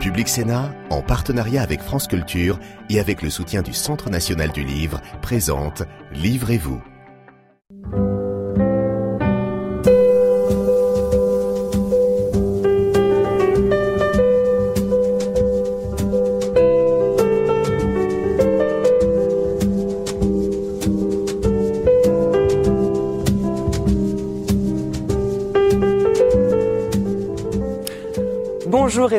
Public Sénat, en partenariat avec France Culture et avec le soutien du Centre national du livre, présente Livrez-vous.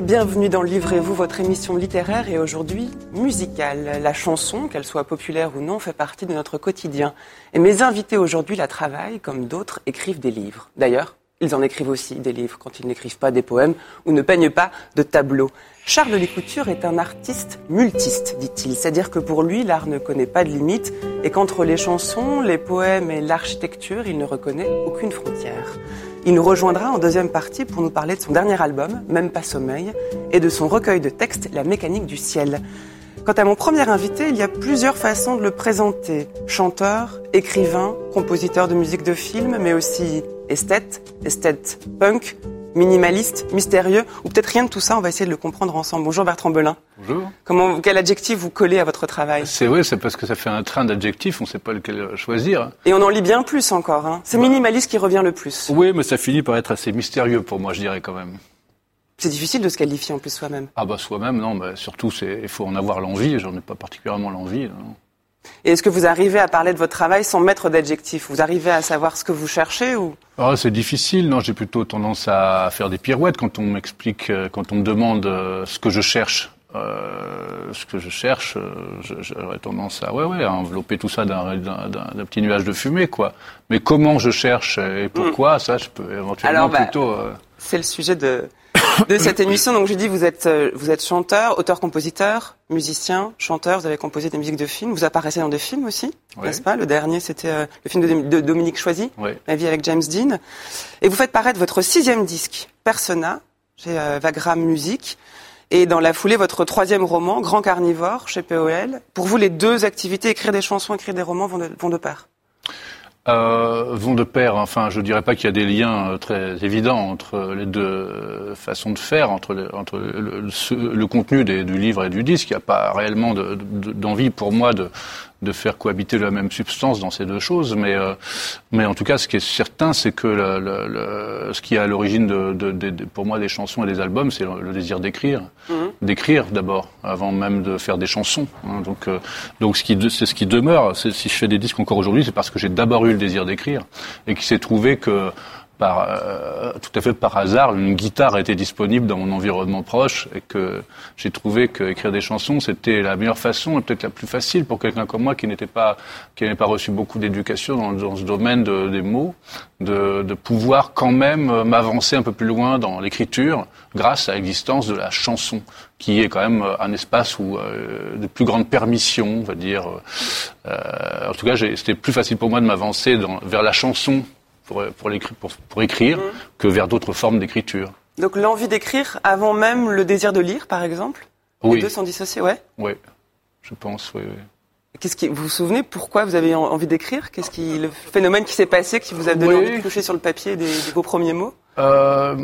Bienvenue dans Livrez-vous, votre émission littéraire et aujourd'hui musicale. La chanson, qu'elle soit populaire ou non, fait partie de notre quotidien. Et mes invités aujourd'hui la travaillent comme d'autres écrivent des livres. D'ailleurs, ils en écrivent aussi des livres quand ils n'écrivent pas des poèmes ou ne peignent pas de tableaux. Charles Lécouture est un artiste multiste, dit-il. C'est-à-dire que pour lui, l'art ne connaît pas de limites et qu'entre les chansons, les poèmes et l'architecture, il ne reconnaît aucune frontière. Il nous rejoindra en deuxième partie pour nous parler de son dernier album, Même pas sommeil, et de son recueil de textes, La mécanique du ciel. Quant à mon premier invité, il y a plusieurs façons de le présenter. Chanteur, écrivain, compositeur de musique de film, mais aussi esthète, esthète punk, minimaliste, mystérieux, ou peut-être rien de tout ça, on va essayer de le comprendre ensemble. Bonjour Bertrand Belin. Bonjour. Comment, quel adjectif vous collez à votre travail? C'est vrai, c'est parce que ça fait un train d'adjectifs, on ne sait pas lequel choisir. Et on en lit bien plus encore. Hein. C'est minimaliste qui revient le plus. Oui, mais ça finit par être assez mystérieux pour moi, je dirais quand même. C'est difficile de se qualifier en plus soi-même. Ah bah soi-même, non, mais surtout il faut en avoir l'envie, j'en ai pas particulièrement l'envie. Et est-ce que vous arrivez à parler de votre travail sans mettre d'adjectif? Vous arrivez à savoir ce que vous cherchez ou? Oh, C'est difficile. Non, j'ai plutôt tendance à faire des pirouettes quand on m'explique, quand on me demande ce que je cherche. Euh, ce que je cherche, j'aurais tendance à, ouais, ouais, à envelopper tout ça d'un petit nuage de fumée, quoi. Mais comment je cherche et pourquoi, mm. ça, je peux éventuellement Alors, bah, plutôt. Euh... C'est le sujet de, de cette émission. Donc, je dis, vous êtes, vous êtes chanteur, auteur-compositeur, musicien, chanteur. Vous avez composé des musiques de films. Vous apparaissez dans des films aussi, n'est-ce pas? Le dernier, c'était euh, le film de, de Dominique Choisy, La vie avec James Dean. Et vous faites paraître votre sixième disque, Persona, chez euh, Vagram Music. Et dans la foulée, votre troisième roman, Grand Carnivore, chez POL. Pour vous, les deux activités, écrire des chansons, écrire des romans, vont de, vont de pair? Euh, vont de pair. Enfin, je dirais pas qu'il y a des liens euh, très évidents entre les deux façons de faire, entre le, contenu du livre et du disque. Il n'y a pas réellement d'envie de, pour moi de, de faire cohabiter la même substance dans ces deux choses, mais euh, mais en tout cas, ce qui est certain, c'est que le, le, ce qui est à l'origine de, de, de, pour moi des chansons et des albums, c'est le, désir d'écrire, mmh. d'écrire d'abord, avant même de faire des chansons. Hein. donc euh, donc ce qui c'est ce qui demeure. Si je fais des disques encore aujourd'hui, c'est parce que j'ai d'abord eu le désir d'écrire et qu'il s'est trouvé que par, euh, tout à fait par hasard, une guitare était disponible dans mon environnement proche et que j'ai trouvé qu'écrire des chansons, c'était la meilleure façon et peut-être la plus facile pour quelqu'un comme moi qui n'était pas, qui n'avait pas reçu beaucoup d'éducation dans, dans, ce domaine de, des mots, de, de, pouvoir quand même m'avancer un peu plus loin dans l'écriture grâce à l'existence de la chanson, qui est quand même un espace où euh, de plus grande permission, on va dire. Euh, en tout cas, c'était plus facile pour moi de m'avancer vers la chanson pour, pour, pour, pour écrire mmh. que vers d'autres formes d'écriture. Donc l'envie d'écrire avant même le désir de lire, par exemple Oui. Les deux sont dissociés, ouais Oui, je pense, oui. oui. Qu'est-ce qui, vous vous souvenez pourquoi vous avez envie d'écrire? Qu'est-ce qui, le phénomène qui s'est passé, qui vous a donné Oui. envie de coucher sur le papier des, des vos premiers mots? Euh,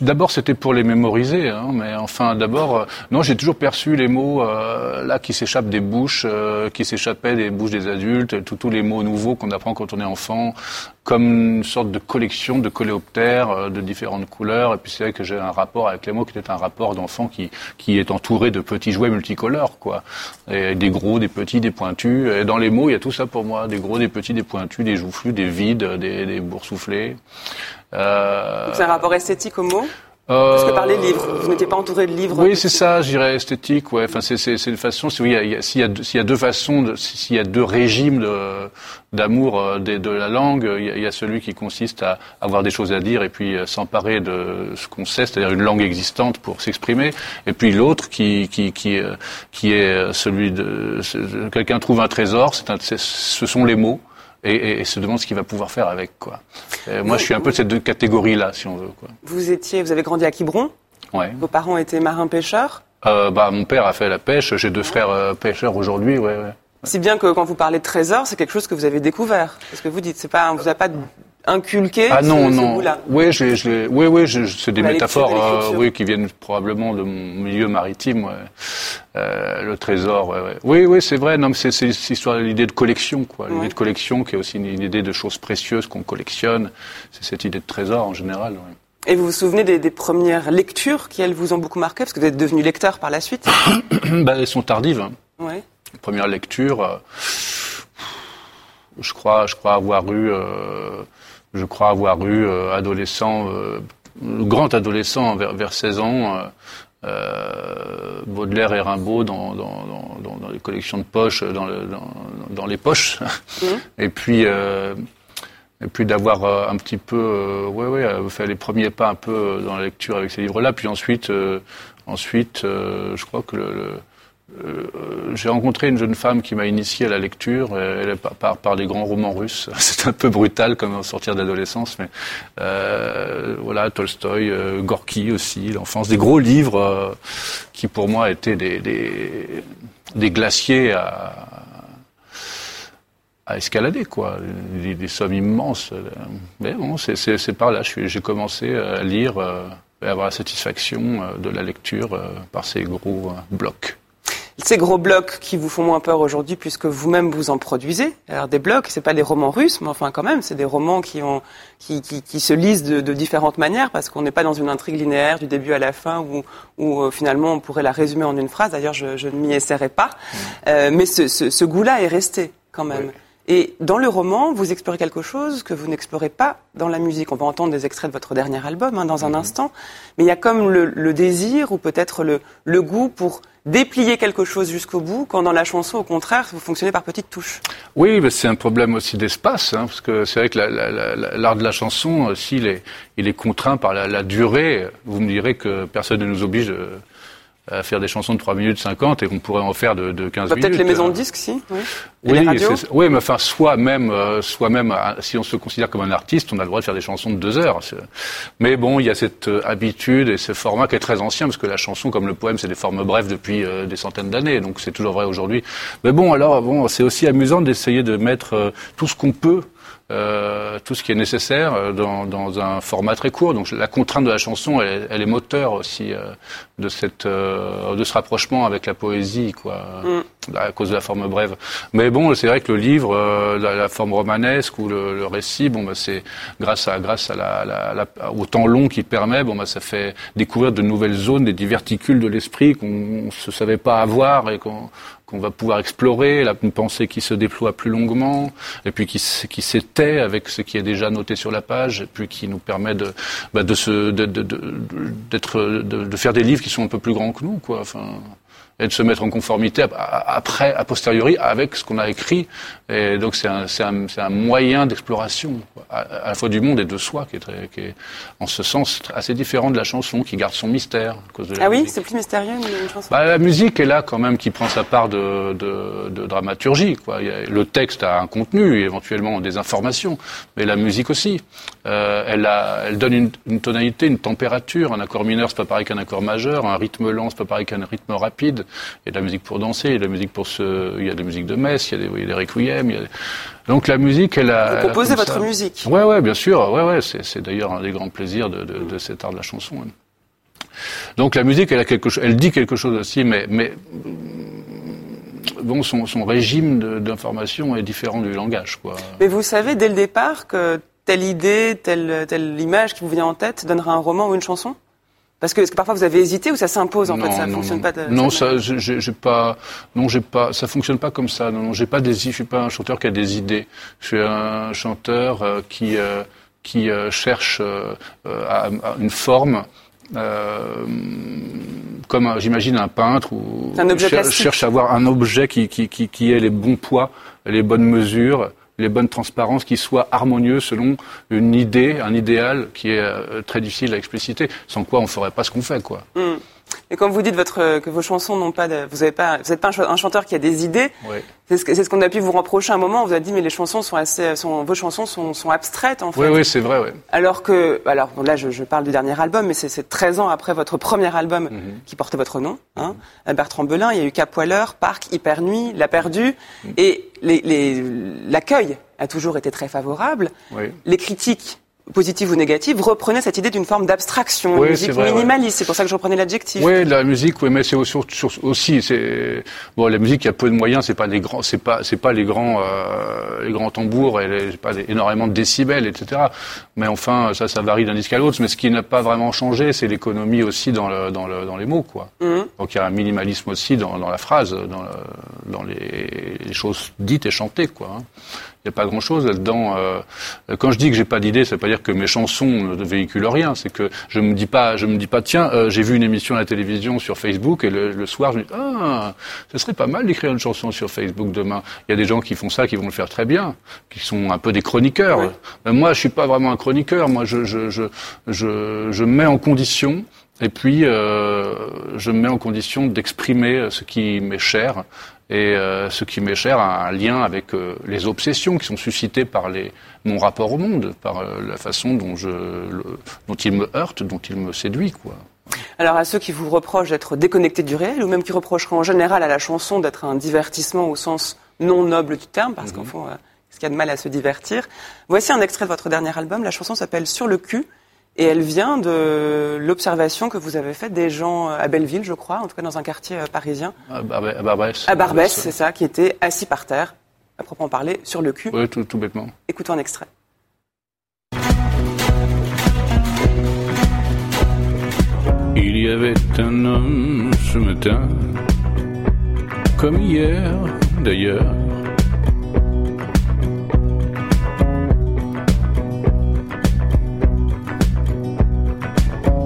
d'abord, c'était pour les mémoriser, hein, mais enfin, d'abord, euh, non, j'ai toujours perçu les mots euh, là qui s'échappent des bouches, euh, qui s'échappaient des bouches des adultes, tous les mots nouveaux qu'on apprend quand on est enfant, comme une sorte de collection de coléoptères euh, de différentes couleurs. Et puis c'est vrai que j'ai un rapport avec les mots qui était un rapport d'enfant qui, qui est entouré de petits jouets multicolores, quoi. Et des gros, des petits, des pointus. Et dans les mots, il y a tout ça pour moi. Des gros, des petits, des pointus, des joufflus, des vides, des, des boursouflés. Euh, Donc c'est un rapport esthétique aux mots Parce que par les livres, vous n'étiez pas entouré de livres Oui, c'est ça, je dirais esthétique. Ouais. Enfin, c'est c'est c'est une façon. S'il y a, il y a, s'il y a, deux- s'il y a deux façons, de- s'il y a deux régimes de d'amour euh, de, de la langue, il y, a, il y a celui qui consiste à avoir des choses à dire et puis euh, s'emparer de ce qu'on sait, c'est-à-dire une langue existante pour s'exprimer. Et puis l'autre qui qui qui euh, qui est celui de quelqu'un trouve un trésor. C'est un, c'est- ce sont les mots. Et, et, et se demande ce qu'il va pouvoir faire avec quoi. Et moi, je suis un peu de ces deux catégories-là, si on veut. Quoi. Vous étiez, vous avez grandi à Quiberon. Ouais. Vos parents étaient marins-pêcheurs. Euh, bah, mon père a fait la pêche. J'ai deux frères euh, pêcheurs aujourd'hui. Ouais, ouais. Si bien que quand vous parlez de trésor, c'est quelque chose que vous avez découvert. C'est ce que vous dites. C'est pas, on vous a pas inculqué ah non ce, non oui je, je oui oui c'est des métaphores euh, oui qui viennent probablement de mon milieu maritime ouais. Euh, le trésor ouais, ouais. oui oui c'est vrai non mais c'est c'est cette histoire l'idée de collection quoi l'idée de collection qui est aussi une, une idée de choses précieuses qu'on collectionne c'est cette idée de trésor en général. Et vous vous souvenez des, des premières lectures qui, elles, vous ont beaucoup marqué Parce que vous êtes devenu lecteur par la suite. bah, elles sont tardives hein. Ouais. première lecture, euh, je crois, je crois avoir eu, euh, je crois avoir eu euh, adolescent, euh, grand adolescent vers, vers 16 ans, euh, euh, Baudelaire et Rimbaud dans, dans, dans, dans- les collections de poches, dans, le- dans, dans les poches, et puis. euh, et puis d'avoir un petit peu, euh, ouais, ouais, fait les premiers pas un peu dans la lecture avec ces livres-là. Puis ensuite, euh, ensuite, euh, je crois que le, le- euh, j'ai rencontré une jeune femme qui m'a initié à la lecture, euh, par, par, des grands romans russes. C'est un peu brutal comme sortir d'adolescence, mais euh, voilà, Tolstoï, Gorky aussi, l'enfance, des gros livres qui pour moi étaient des, glaciers à, à escalader, quoi, des, sommes immenses. Mais bon, c'est- par là, j'ai commencé à lire et avoir la satisfaction de la lecture par ces gros blocs. Ces gros blocs qui vous font moins peur aujourd'hui puisque vous-même vous en produisez. Alors des blocs, c'est pas des romans russes, mais enfin quand même, c'est des romans qui ont qui, qui, qui se lisent de, de différentes manières parce qu'on n'est pas dans une intrigue linéaire du début à la fin où, où euh, finalement on pourrait la résumer en une phrase. D'ailleurs, je, je ne m'y essaierai pas. Euh, mais ce, ce, ce goût-là est resté quand même. Oui. Et dans le roman, vous explorez quelque chose que vous n'explorez pas dans la musique. On va entendre des extraits de votre dernier album hein, dans un instant, mais il y a comme le, le désir ou peut-être le, le goût pour déplier quelque chose jusqu'au bout, quand dans la chanson, au contraire, vous fonctionnez par petites touches. Oui, mais c'est un problème aussi d'espace, hein, parce que c'est vrai que la- la- la- la- l'art de la chanson, euh, s'il est, il est contraint par la, durée, vous me direz que personne ne nous oblige euh, à faire des chansons de 3 minutes 50 et qu'on pourrait en faire de, de 15 Bah, minutes. peut-être les maisons euh. de disques, si. Oui. Et Oui, les oui, mais enfin, soi-même, euh, soi-même, euh, si on se considère comme un artiste, on a le droit de faire des chansons de deux heures. C'est- Mais bon, il y a cette euh, habitude et ce format qui est très ancien, parce que la chanson, comme le poème, c'est des formes brèves depuis euh, des centaines d'années, donc c'est toujours vrai aujourd'hui. Mais bon, alors, bon, c'est aussi amusant d'essayer de mettre tout ce qu'on peut. Euh, tout ce qui est nécessaire euh, dans, dans un format très court. Donc la contrainte de la chanson, elle, est- elle est moteur aussi euh, de cette euh, de ce rapprochement avec la poésie, quoi, à cause de la forme brève. Mais bon, c'est vrai que le livre, euh, la, la forme romanesque ou le, le récit, bon, bah, c'est grâce à grâce à la, la- la- au temps long qu'il permet, bon, bah, ça fait découvrir de nouvelles zones, des diverticules de l'esprit qu'on ne se savait pas avoir et qu'on qu'on va pouvoir explorer, la, pensée qui se déploie plus longuement, et puis qui, qui avec ce qui est déjà noté sur la page, et puis qui nous permet de, bah, de, se, de, de, de faire des livres qui sont un peu plus grands que nous, quoi. Enfin, et de se mettre en conformité après, a posteriori, avec ce qu'on a écrit. Et donc c'est un, c'est un, c'est un moyen d'exploration, à, à la fois du monde et de soi, qui est, très, qui est en ce sens assez différent de la chanson, qui garde son mystère. À cause de la Ah oui, c'est plus mystérieux une, chanson? Bah, la musique est là quand même qui prend sa part de, de, de dramaturgie. Quoi. Le texte a un contenu, éventuellement des informations, mais la musique aussi. Euh, elle, a, elle donne une, une tonalité, une température. Un accord mineur, c'est pas pareil qu'un accord majeur. Un rythme lent, c'est pas pareil qu'un rythme rapide. Il y a de la musique pour danser, il y a de la musique pour se, il y a de la musique de messe, il y a des, il y a des requiem. Il y a... Donc la musique, elle a. Vous a composez comme votre ça- musique. Ouais, ouais, bien sûr. Ouais, ouais. C'est, d'ailleurs un des grands plaisirs de, de, de cet art de la chanson. Donc la musique, elle a quelque chose, elle dit quelque chose aussi, mais, mais bon, son, son régime d'information est différent du langage, quoi. Mais vous savez dès le départ que telle idée, telle, telle image qui vous vient en tête donnera un roman ou une chanson? Parce que, est-ce que parfois vous avez hésité ou ça s'impose en fait Ça non, fonctionne non. pas de Non, ça, j'ai- pas, non, j'ai pas, ça fonctionne pas comme ça. Non, non, j'ai pas des, je suis pas un chanteur qui a des idées. Je suis un chanteur euh, qui, euh, qui euh, cherche à, à une forme. euh, comme j'imagine un peintre ou cher- cherche à avoir un objet qui, qui, qui, qui ait les bons poids, les bonnes mesures, les bonnes transparences, qui soit harmonieux selon une idée, un idéal qui est euh, très difficile à expliciter, sans quoi on ferait pas ce qu'on fait, quoi. Hmm. Et quand vous dites votre, que vos chansons n'ont pas, de, vous n'êtes pas, vous êtes pas un, chanteur qui a des idées. Oui. C'est ce, ce qu'on a pu vous reprocher à un moment. On vous a dit mais les chansons sont assez, sont, vos chansons sont, sont abstraites en fait. Oui, oui, c'est vrai. Oui. Alors que, alors bon, là je, je, parle du dernier album, mais c'est 13 ans après votre premier album mm -hmm. qui portait votre nom, hein, mm -hmm. Bertrand Belin. Il y a eu Capoileur, Parc, Hyper Nuit, La Perdue, mm -hmm. et l'accueil les, les, a toujours été très favorable. Oui. Les critiques positive ou négative, reprenait cette idée d'une forme d'abstraction, oui, musique vrai, minimaliste. Ouais. C'est pour ça que je reprenais l'adjectif. Oui, la musique, oui, mais c'est aussi, aussi c'est bon, la musique, il y a peu de moyens, c'est pas des grands, c'est pas, c'est pas les grands, euh, les grands tambours et les, pas des, énormément de décibels, etc. Mais enfin, ça, ça varie d'un disque à l'autre. Mais ce qui n'a pas vraiment changé, c'est l'économie aussi dans le, dans le, dans les mots, quoi. Mm -hmm. Donc il y a un minimalisme aussi dans, dans la phrase, dans, le, dans les, les, choses dites et chantées, quoi. Hein. Il n'y a pas grand-chose là-dedans. Euh, quand je dis que j'ai pas d'idée, ça veut pas dire que mes chansons ne véhiculent rien. C'est que je me dis pas, je me dis pas, tiens, euh, j'ai vu une émission à la télévision sur Facebook et le, le soir je me dis, ah, ce serait pas mal d'écrire une chanson sur Facebook demain. Il y a des gens qui font ça, qui vont le faire très bien, qui sont un peu des chroniqueurs. Oui. Mais moi, je suis pas vraiment un chroniqueur. Moi, je, je, je, je, je mets en condition et puis euh, je me mets en condition d'exprimer ce qui m'est cher et euh, ce qui m'est cher a un lien avec euh, les obsessions qui sont suscitées par les, mon rapport au monde, par euh, la façon dont, je, le, dont il me heurte, dont il me séduit. Quoi. Alors à ceux qui vous reprochent d'être déconnectés du réel, ou même qui reprocheraient en général à la chanson d'être un divertissement au sens non noble du terme, parce qu'en fond, ce qu'il y a de mal à se divertir, voici un extrait de votre dernier album. La chanson s'appelle Sur le cul. Et elle vient de l'observation que vous avez faite des gens à Belleville, je crois, en tout cas dans un quartier parisien. À, Bar à Barbès. À Barbès, c'est ça, qui étaient assis par terre, à proprement parler, sur le cul. Oui, tout, tout bêtement. Écoutons un extrait. Il y avait un homme ce matin, comme hier d'ailleurs.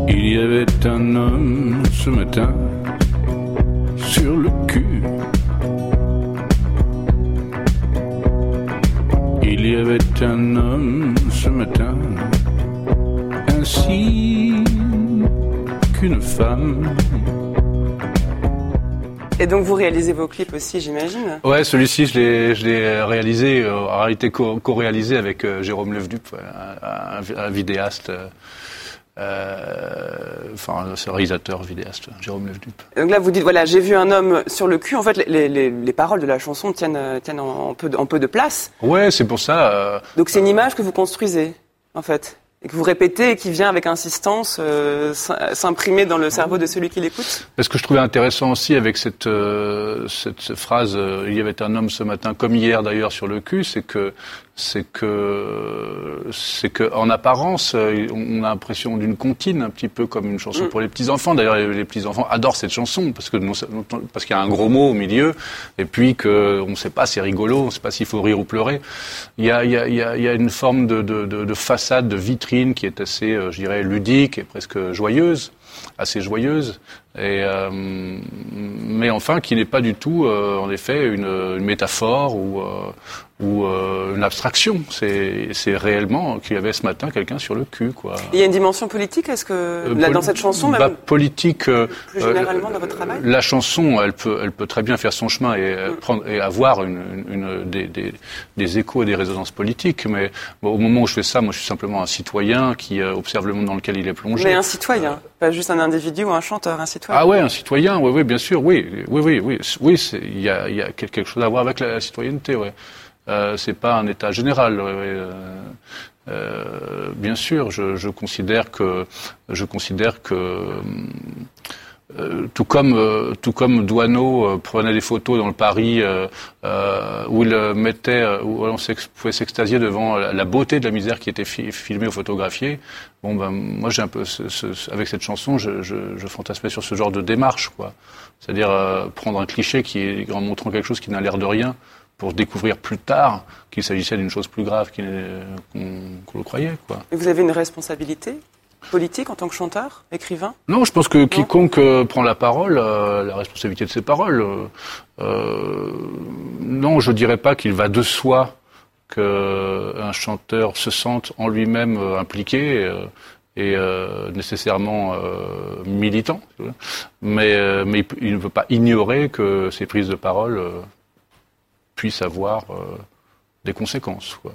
Il y avait un homme ce matin sur le cul. Il y avait un homme ce matin ainsi qu'une femme. Et donc vous réalisez vos clips aussi, j'imagine? Ouais, celui-ci, je l'ai réalisé, euh, en réalité co-réalisé avec euh, Jérôme Levdup, un, un, un vidéaste. Euh, enfin, ce réalisateur vidéaste, Jérôme Levdup. Donc là, vous dites, voilà, j'ai vu un homme sur le cul. En fait, les, les, les paroles de la chanson tiennent, tiennent en, en, peu de, en peu de place. Ouais, c'est pour ça. Euh, Donc c'est une image que vous construisez, en fait et que vous répétez et qui vient avec insistance euh, s'imprimer dans le cerveau de celui qui l'écoute Ce que je trouvais intéressant aussi avec cette, euh, cette phrase euh, il y avait un homme ce matin, comme hier d'ailleurs sur le cul, c'est que c'est que c'est que en apparence on a l'impression d'une comptine un petit peu comme une chanson mm. pour les petits enfants d'ailleurs les, les, petits enfants adorent cette chanson parce que parce qu'il y a un gros mot au milieu et puis que on ne sait pas c'est rigolo on ne sait pas s'il faut rire ou pleurer il y a il y a il y a, une forme de, de, de, de façade de vitrine qui est assez euh, je dirais ludique et presque joyeuse assez joyeuse et euh, mais enfin qui n'est pas du tout euh, en effet une, une métaphore ou ou euh, une abstraction. C'est réellement qu'il y avait ce matin quelqu'un sur le cul, quoi. Il y a une dimension politique, est-ce que euh, là, dans cette chanson, même bah, politique. Euh, plus généralement dans votre travail. La chanson, elle peut, elle peut très bien faire son chemin et mm. prendre et avoir une, une, une des, des, des, échos et des résonances politiques. Mais bon, au moment où je fais ça, moi, je suis simplement un citoyen qui observe le monde dans lequel il est plongé. Mais un citoyen, pas juste un individu ou un chanteur, un citoyen. Ah ouais, un citoyen, oui, oui, bien sûr, oui, oui, oui, oui, oui, il y a, y a quelque chose à voir avec la, la citoyenneté, ouais. Euh, c'est pas un état général. Euh, euh, bien sûr, je, je, considère que je considère que euh, tout comme euh, tout comme Douaneau euh, prenait des photos dans le Paris où il mettait où on pouvait s'extasier devant la, beauté de la misère qui était fi filmée ou photographiée. Bon ben moi j'ai un peu ce, ce, avec cette chanson je, je, je, fantasmais sur ce genre de démarche quoi. C'est-à-dire prendre un cliché qui en montrant quelque chose qui n'a l'air de rien pour découvrir plus tard qu'il s'agissait d'une chose plus grave qu'on qu le croyait. Quoi. Et vous avez une responsabilité politique en tant que chanteur, écrivain? Non, je pense que non quiconque euh, prend la parole, euh, la responsabilité de ses paroles, euh, euh non, je dirais pas qu'il va de soi qu'un chanteur se sente en lui-même impliqué euh, nécessairement euh, militant, mais, euh, mais il ne veut pas ignorer que ces prises de parole puissent avoir des conséquences. Quoi.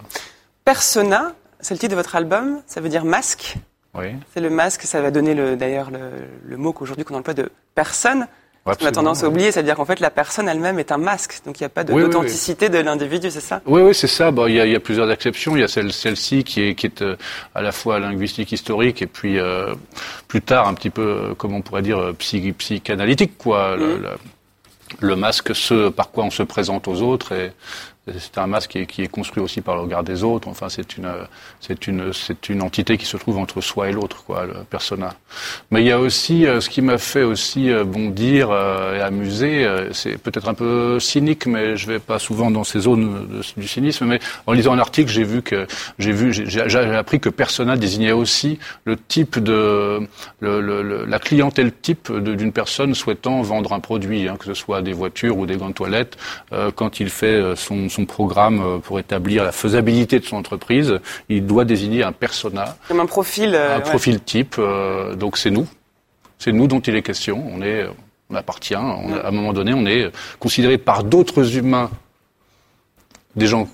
Persona, c'est le titre de votre album, ça veut dire masque. Oui. C'est le masque, ça va donner le, d'ailleurs le, le mot qu'aujourd'hui qu'on emploie de personne. On a tendance à oublier, c'est-à-dire qu'en fait la personne elle-même est un masque, donc il n'y a pas d'authenticité de l'individu, c'est ça? Oui, oui, c'est ça. Bon, il y a, y a, plusieurs exceptions. Il y a celle, celle-ci qui est, qui est euh, à la fois linguistique historique et puis euh, plus tard un petit peu, euh, comme on pourrait dire, psy, psychanalytique, quoi. Mm. Le, masque, ce par quoi on se présente aux autres et c'est un masque qui est, construit aussi par le regard des autres. Enfin, c'est une, c'est une, c'est une entité qui se trouve entre soi et l'autre, quoi, le persona. Mais il y a aussi euh, ce qui m'a fait aussi euh, bondir euh, et amuser. c'est peut-être un peu cynique, mais je vais pas souvent dans ces zones du cynisme. Mais en lisant un article, j'ai vu que j'ai vu, j'ai appris que persona désignait aussi le type de, le, le, la clientèle type d'une personne souhaitant vendre un produit, hein, que ce soit des voitures ou des gants de toilette, quand il fait son son programme euh, pour établir la faisabilité de son entreprise, il doit désigner un persona. Comme un profil. Euh, un profil type. Euh, donc c'est nous. C'est nous dont il est question. On est, on appartient. On, à un moment donné, on est considéré par d'autres humains des gens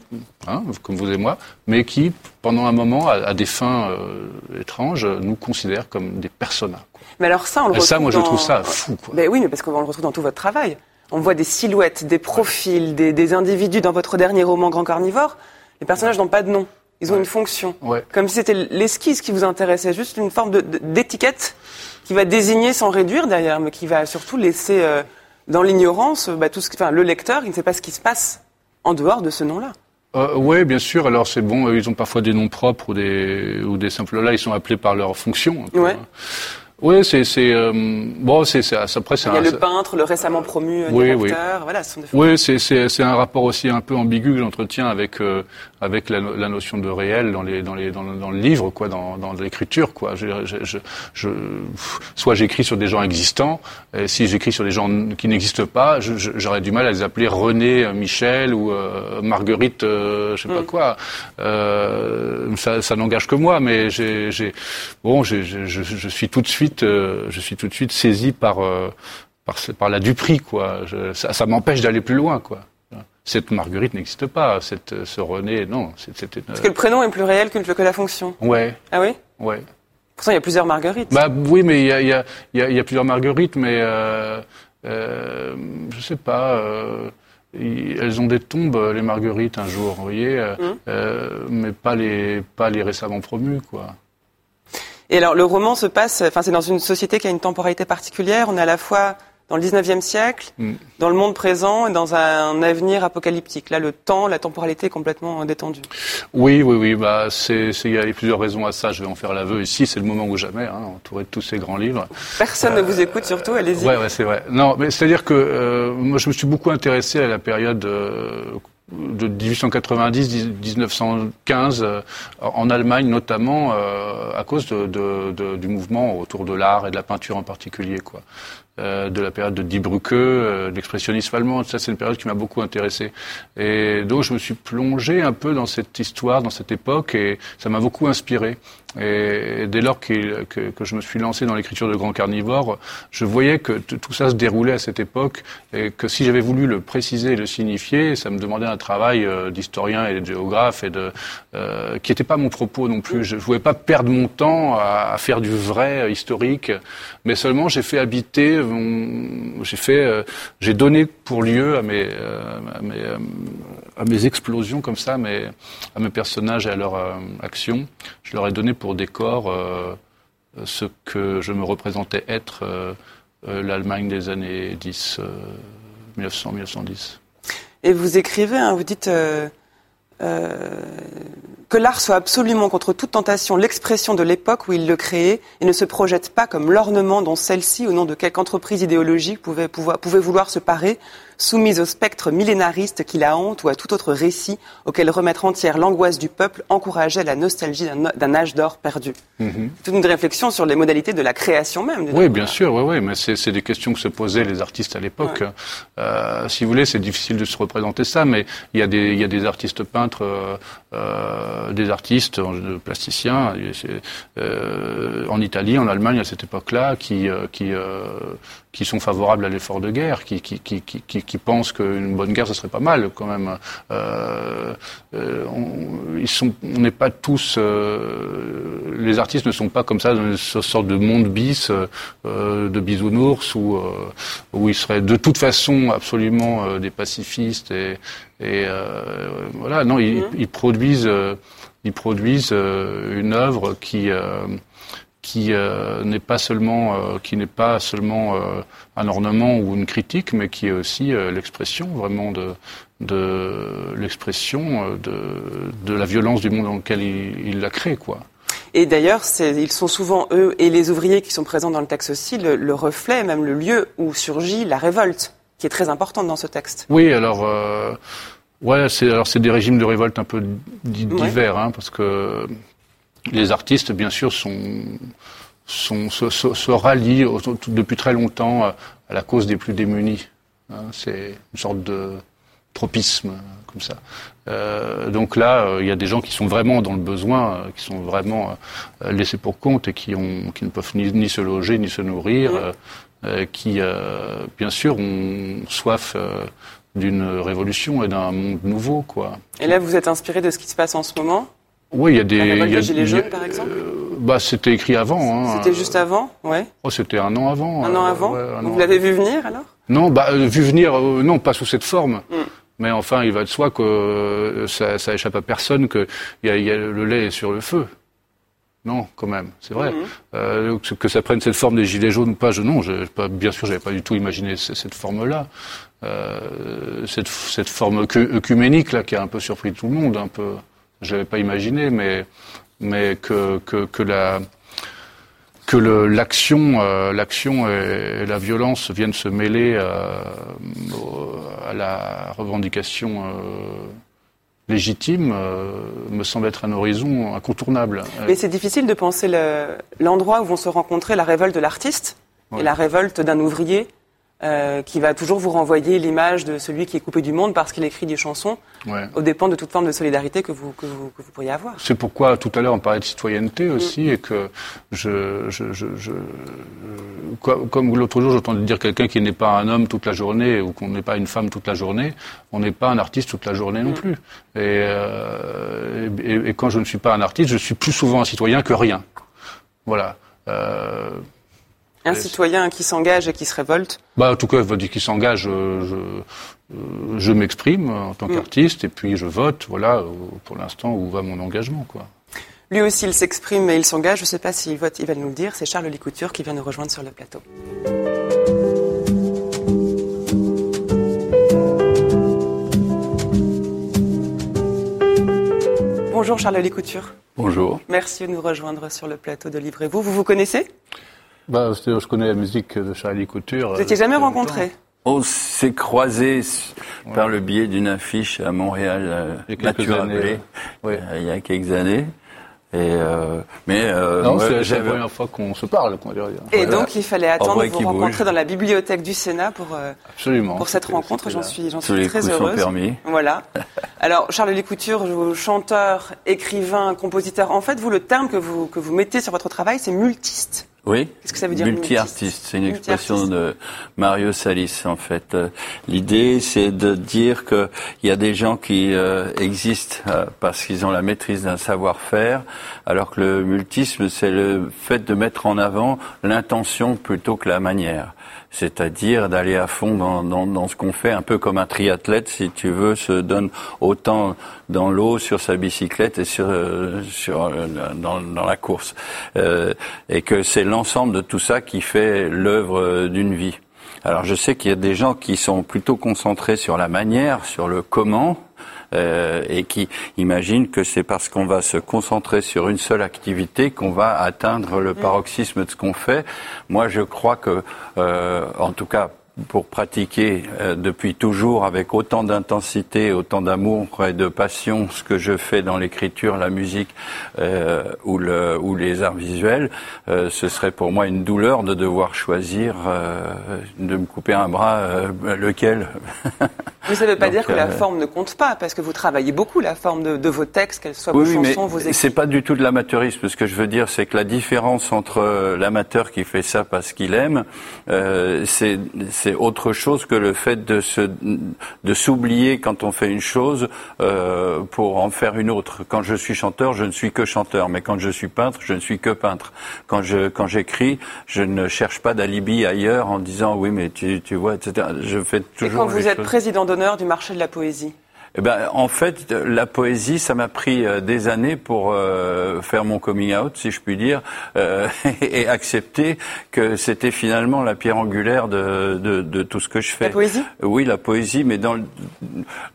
hein, comme vous et moi, mais qui, pendant un moment, à, des fins étranges, nous considèrent comme des personas. Mais alors ça, on le retrouve Ça, moi, je trouve ça fou. Quoi. Mais oui, mais parce qu'on le retrouve dans tout votre travail. On voit des silhouettes, des profils, des, individus dans votre dernier roman Grand Carnivore. Les personnages n'ont pas de nom. Ils ont une fonction. Comme si c'était l'esquisse qui vous intéressait, juste une forme d'étiquette qui va désigner sans réduire d'ailleurs, mais qui va surtout laisser euh, dans l'ignorance bah, tout ce, enfin, le lecteur, il ne sait pas ce qui se passe en dehors de ce nom-là. Euh, oui, bien sûr. Alors c'est bon, ils ont parfois des noms propres ou des, ou des simples. Là, ils sont appelés par leur fonction. Ouais. Oui, c'est euh, bon, c'est après c'est. Il y a le peintre, le récemment promu euh, oui, directeur, oui. voilà, ce sont des Oui, c'est un rapport aussi un peu ambigu que j'entretiens avec euh, avec la, la, notion de réel dans les dans les dans, dans le livre quoi, dans dans l'écriture quoi. Je, je, je, soit j'écris sur des gens existants, et si j'écris sur des gens qui n'existent pas, j'aurais du mal à les appeler René, Michel ou Marguerite, je sais pas mm. quoi. ça ça n'engage que moi, mais j'ai bon, je, je suis tout de suite euh, je suis tout de suite saisi par euh, par, par la duperie, quoi. ça, ça m'empêche d'aller plus loin, quoi. Cette Marguerite n'existe pas, cette, ce René, non. C'était. Parce que le prénom est plus réel que, que la fonction. Ouais. Ah oui? Ouais. Pourtant, il y a plusieurs Marguerites. Bah oui, mais il y a, il y a, il y a, plusieurs Marguerites, mais euh, euh, je sais pas. Euh, elles ont des tombes, les Marguerites, un jour, vous voyez, hum. euh, mais pas les, pas les récemment promues, quoi. Et alors, le roman se passe, enfin, c'est dans une société qui a une temporalité particulière. On est à la fois dans le 19e siècle, mm. dans le monde présent et dans un avenir apocalyptique. Là, le temps, la temporalité est complètement détendue. Oui, oui, oui. Bah, c'est, il y a plusieurs raisons à ça. Je vais en faire l'aveu ici. C'est le moment ou jamais, hein, entouré de tous ces grands livres. Personne ne vous écoute, surtout. Allez-y. Ouais, ouais, c'est vrai. Non, mais c'est-à-dire que euh, moi, je me suis beaucoup intéressé à la période. Euh, de 1890-1915 euh, en Allemagne notamment euh, à cause de, de, du mouvement autour de l'art et de la peinture en particulier quoi. Euh, de la période de Die Brücke, euh, l'expressionnisme allemand. Ça, c'est une période qui m'a beaucoup intéressé. Et donc, je me suis plongé un peu dans cette histoire, dans cette époque, et ça m'a beaucoup inspiré. Et dès lors que, que, je me suis lancé dans l'écriture de Grand Carnivore, je voyais que tout ça se déroulait à cette époque, et que si j'avais voulu le préciser et le signifier, ça me demandait un travail euh, d'historien et de géographe, et de, euh, qui n'était pas mon propos non plus. Je ne voulais pas perdre mon temps à faire du vrai historique, mais seulement j'ai fait habiter j'ai fait, euh, j'ai donné pour lieu à mes, euh, à mes, euh, à mes explosions comme ça, mais à mes personnages et à leur action, je leur ai donné pour décor ce que je me représentais être l'Allemagne des années 10, 1900-1910. Et vous écrivez, hein, vous dites que l'art soit absolument contre toute tentation l'expression de l'époque où il le créait et ne se projette pas comme l'ornement dont celle-ci, au nom de quelque entreprise idéologique, pouvait vouloir se parer, soumise au spectre millénariste qui la hante ou à tout autre récit auquel remettre entière l'angoisse du peuple encourageait la nostalgie d'un- âge d'or perdu. Toute une réflexion sur les modalités de la création même. Oui, bien sûr, oui, oui, mais c'est des questions que se posaient les artistes à l'époque. Euh, si vous voulez, c'est difficile de se représenter ça, mais il y a des, il y a des artistes peintres, euh, des artistes euh, plasticiens, euh, en Italie, en Allemagne à cette époque-là, qui, euh, qui, euh, qui sont favorables à l'effort de guerre, qui, qui, qui, qui, qui, pensent qu'une bonne guerre, ce serait pas mal quand même. Euh, on, ils sont, on n'est pas tous, les artistes ne sont pas comme ça dans une sorte de monde bis, de bisounours, où, où ils seraient de toute façon absolument des pacifistes et, et euh, voilà. Non, ils, ils produisent, euh, ils produisent euh, une œuvre qui euh, qui euh, n'est pas seulement euh, qui n'est pas seulement euh, un ornement ou une critique, mais qui est aussi l'expression vraiment de de l'expression de de la violence du monde dans lequel il, il la crée quoi. Et d'ailleurs, ils sont souvent, eux, et les ouvriers qui sont présents dans le texte aussi, le, le reflet, même le lieu où surgit la révolte, qui est très importante dans ce texte. Oui, alors euh, ouais, c'est alors c'est des régimes de révolte un peu Ouais. divers, hein, parce que les artistes, bien sûr, sont, sont se, se- se rallient depuis très longtemps à la cause des plus démunis. hein. c'est une sorte de tropisme comme ça. Euh, donc là, euh, il y a des gens qui sont vraiment dans le besoin, euh, qui sont vraiment laissés pour compte et qui, ont, qui ne peuvent ni, ni se loger ni se nourrir, qui, euh, bien sûr, ont soif euh, d'une révolution et d'un monde nouveau, quoi. Et là, vous êtes inspiré de ce qui se passe en ce moment? Oui, il y a des. Il y a- des Gilets jaunes, par exemple? euh, Bah, c'était écrit avant. Hein. C'était juste avant, ouais. Oh, c'était un an avant. Un euh, an avant? ouais, un an Vous l'avez vu venir alors? Non, bah, euh, vu venir, euh, non, pas sous cette forme. Mm. Mais enfin, il va de soi que euh, ça, ça échappe à personne que y a, y a- le lait est sur le feu. Non, quand même, c'est vrai. Mhm. Euh, que, que ça prenne cette forme des gilets jaunes ou pas, je non, je, pas, bien sûr, j'avais pas du tout imaginé ce- cette forme-là, euh, cette, cette forme œcu- œcuménique là qui a un peu surpris tout le monde, un peu. Je l'avais pas imaginé, mais mais que que, que la que le- l'action, euh, l'action et, et la violence viennent se mêler à la revendication légitime euh, me semble être un horizon incontournable. Mais c'est difficile de penser le- l'endroit où vont se rencontrer la révolte de l'artiste Ouais. et la révolte d'un ouvrier euh, qui va toujours vous renvoyer l'image de celui qui est coupé du monde parce qu'il écrit des chansons Ouais. aux dépens de toute forme de solidarité que vous, que vous, que vous pourriez avoir. C'est pourquoi tout à l'heure on parlait de citoyenneté aussi et que je, je, je, je- comme l'autre jour j'entendais dire quelqu'un qui n'est pas un homme toute la journée ou qu'on n'est pas une femme toute la journée, on n'est pas un artiste toute la journée non plus. Et, euh, et, et quand je ne suis pas un artiste, je suis plus souvent un citoyen que rien. Voilà. Euh, Un citoyen qui s'engage et qui se révolte, bah, en tout cas, dire qui s'engage, euh, je, euh, je m'exprime en tant Mm. qu'artiste et puis je vote. Voilà, euh, pour l'instant, où va mon engagement, quoi. lui aussi il s'exprime et il s'engage. Je ne sais pas s'il vote, il va nous le dire. C'est Charles Licouture qui vient nous rejoindre sur le plateau. Bonjour Charles Licouture. Bonjour. Merci de nous rejoindre sur le plateau de Livrez-vous. Vous vous connaissez? Bah, je connais la musique de Charlie Couture. Vous n'étiez jamais rencontrés On s'est croisés s- par le biais d'une affiche à Montréal, euh, Il y a quelques années, oui. euh, il y a quelques années. Et euh, mais euh, Non, c'est la première fois qu'on se parle, dire. Et Voilà. donc il fallait attendre de vous rencontrer bouge. dans la bibliothèque du Sénat pour, euh, Absolument. pour cette rencontre. J'en suis, j'en suis les très heureuse. permis. Voilà. Alors, Charles Lécouture, chanteur, écrivain, compositeur, en fait, vous, le terme que vous, que vous mettez sur votre travail, c'est multiste. Oui. Qu'est-ce que ça veut dire, Multi-artiste, c'est une expression de Mario Salis en fait. Euh, L'idée, c'est de dire que il y a des gens qui euh, existent euh, parce qu'ils ont la maîtrise d'un savoir-faire, alors que le multisme, c'est le fait de mettre en avant l'intention plutôt que la manière. C'est-à-dire d'aller à fond dans, dans, dans ce qu'on fait, un peu comme un triathlète, si tu veux, se donne autant dans l'eau, sur sa bicyclette et sur, euh, sur euh, dans, dans la course. Euh, et que c'est l'ensemble de tout ça qui fait l'œuvre euh, d'une vie. Alors je sais qu'il y a des gens qui sont plutôt concentrés sur la manière, sur le comment, euh, et qui imaginent que c'est parce qu'on va se concentrer sur une seule activité qu'on va atteindre le paroxysme de ce qu'on fait. Moi, je crois que, euh, en tout cas, pour pratiquer euh, depuis toujours avec autant d'intensité, autant d'amour et de passion ce que je fais dans l'écriture, la musique euh, ou, le, ou les arts visuels, euh, ce serait pour moi une douleur de devoir choisir de me couper un bras, lequel. Mais ça ne veut pas dire que la forme ne compte pas, parce que vous travaillez beaucoup la forme de, de vos textes, qu'elles soient vos chansons, vos écrits. C'est pas du tout de l'amateurisme. Ce que je veux dire, c'est que la différence entre l'amateur qui fait ça parce qu'il aime, c'est c'est autre chose que le fait de se de s'oublier quand on fait une chose euh, pour en faire une autre. Quand je suis chanteur, je ne suis que chanteur, mais quand je suis peintre, je ne suis que peintre. Quand je quand j'écris, je ne cherche pas d'alibi ailleurs en disant oui mais tu tu vois etc. Je fais toujours. Et quand vous êtes président d'honneur du marché de la poésie? Eh ben, en fait, la poésie, ça m'a pris euh, des années pour euh, faire mon coming out, si je puis dire, euh, et accepter que c'était finalement la pierre angulaire de, de, de, tout ce que je fais. La poésie? Oui, la poésie, mais dans le,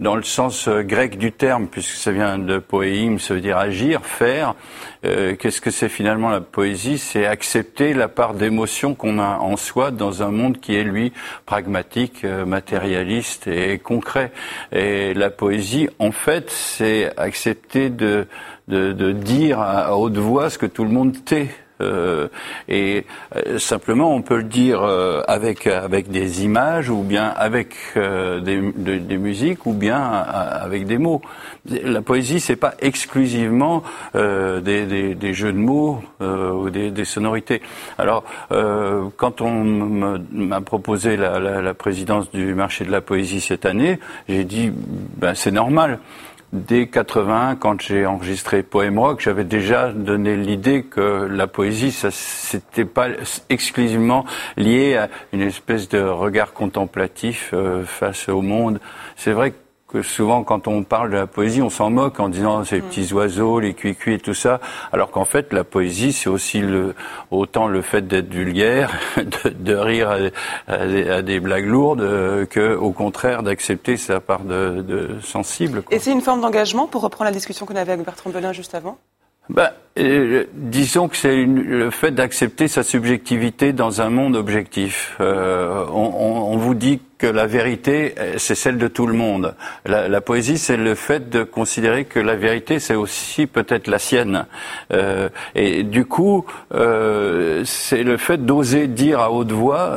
dans le sens grec du terme, puisque ça vient de poéim, ça veut dire agir, faire. Qu'est-ce que c'est finalement la poésie? C'est accepter la part d'émotion qu'on a en soi dans un monde qui est, lui, pragmatique, matérialiste et concret. Et la poésie, en fait, c'est accepter de, dire à haute voix ce que tout le monde tait. Euh, et euh, simplement, on peut le dire euh, avec avec des images ou bien avec des, musiques ou bien avec des mots. La poésie, c'est pas exclusivement des, jeux de mots ou des, sonorités. Alors, quand on m'a proposé la, la, présidence du marché de la poésie cette année, j'ai dit, ben c'est normal dès 80, quand j'ai enregistré Poème Rock, j'avais déjà donné l'idée que la poésie, ça c'était pas exclusivement lié à une espèce de regard contemplatif euh, face au monde. C'est vrai que que souvent quand on parle de la poésie, on s'en moque en disant ces mm. petits oiseaux, les cuicui et tout ça, alors qu'en fait la poésie c'est aussi le, autant le fait d'être vulgaire, de, de rire à, des, blagues lourdes, euh, que au contraire d'accepter sa part de, de sensible. Et c'est une forme d'engagement pour reprendre la discussion qu'on avait avec Bertrand Belin juste avant? Ben, euh, disons que c'est le fait d'accepter sa subjectivité dans un monde objectif. Euh, on, vous dit que la vérité, euh, c'est celle de tout le monde. La, poésie, c'est le fait de considérer que la vérité, c'est aussi peut-être la sienne. Et du coup, c'est le fait d'oser dire à haute voix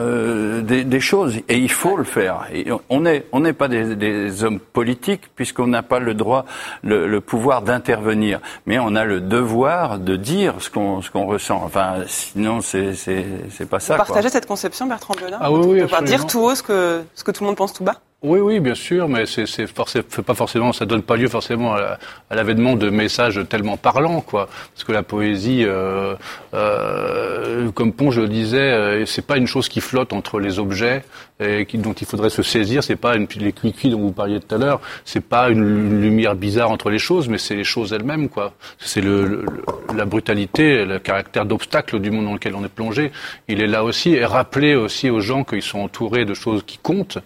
des, choses. Et il faut le faire. On n'est pas des, hommes politiques puisqu'on n'a pas le droit, le pouvoir d'intervenir, mais on a le devoir de dire ce qu'on ce qu'on ressent. Enfin, sinon, c'est c'est pas ça. Vous partagez cette conception, Bertrand Belin? Ah oui, oui, dire tout haut ce que ce que tout le monde pense tout bas? Oui, oui, bien sûr, mais c'est, c'est, pas forcément, ça donne pas lieu forcément à, l'avènement de messages tellement parlants, quoi. Parce que la poésie, euh, euh, comme Ponge le disait, euh, c'est pas une chose qui flotte entre les objets et dont il faudrait se saisir. C'est pas une, les cuicui dont vous parliez tout à l'heure. C'est pas une, lumière bizarre entre les choses, mais c'est les choses elles-mêmes, quoi. C'est la brutalité, le caractère d'obstacle du monde dans lequel on est plongé. Il est là aussi et rappeler aussi aux gens qu'ils sont entourés de choses qui comptent.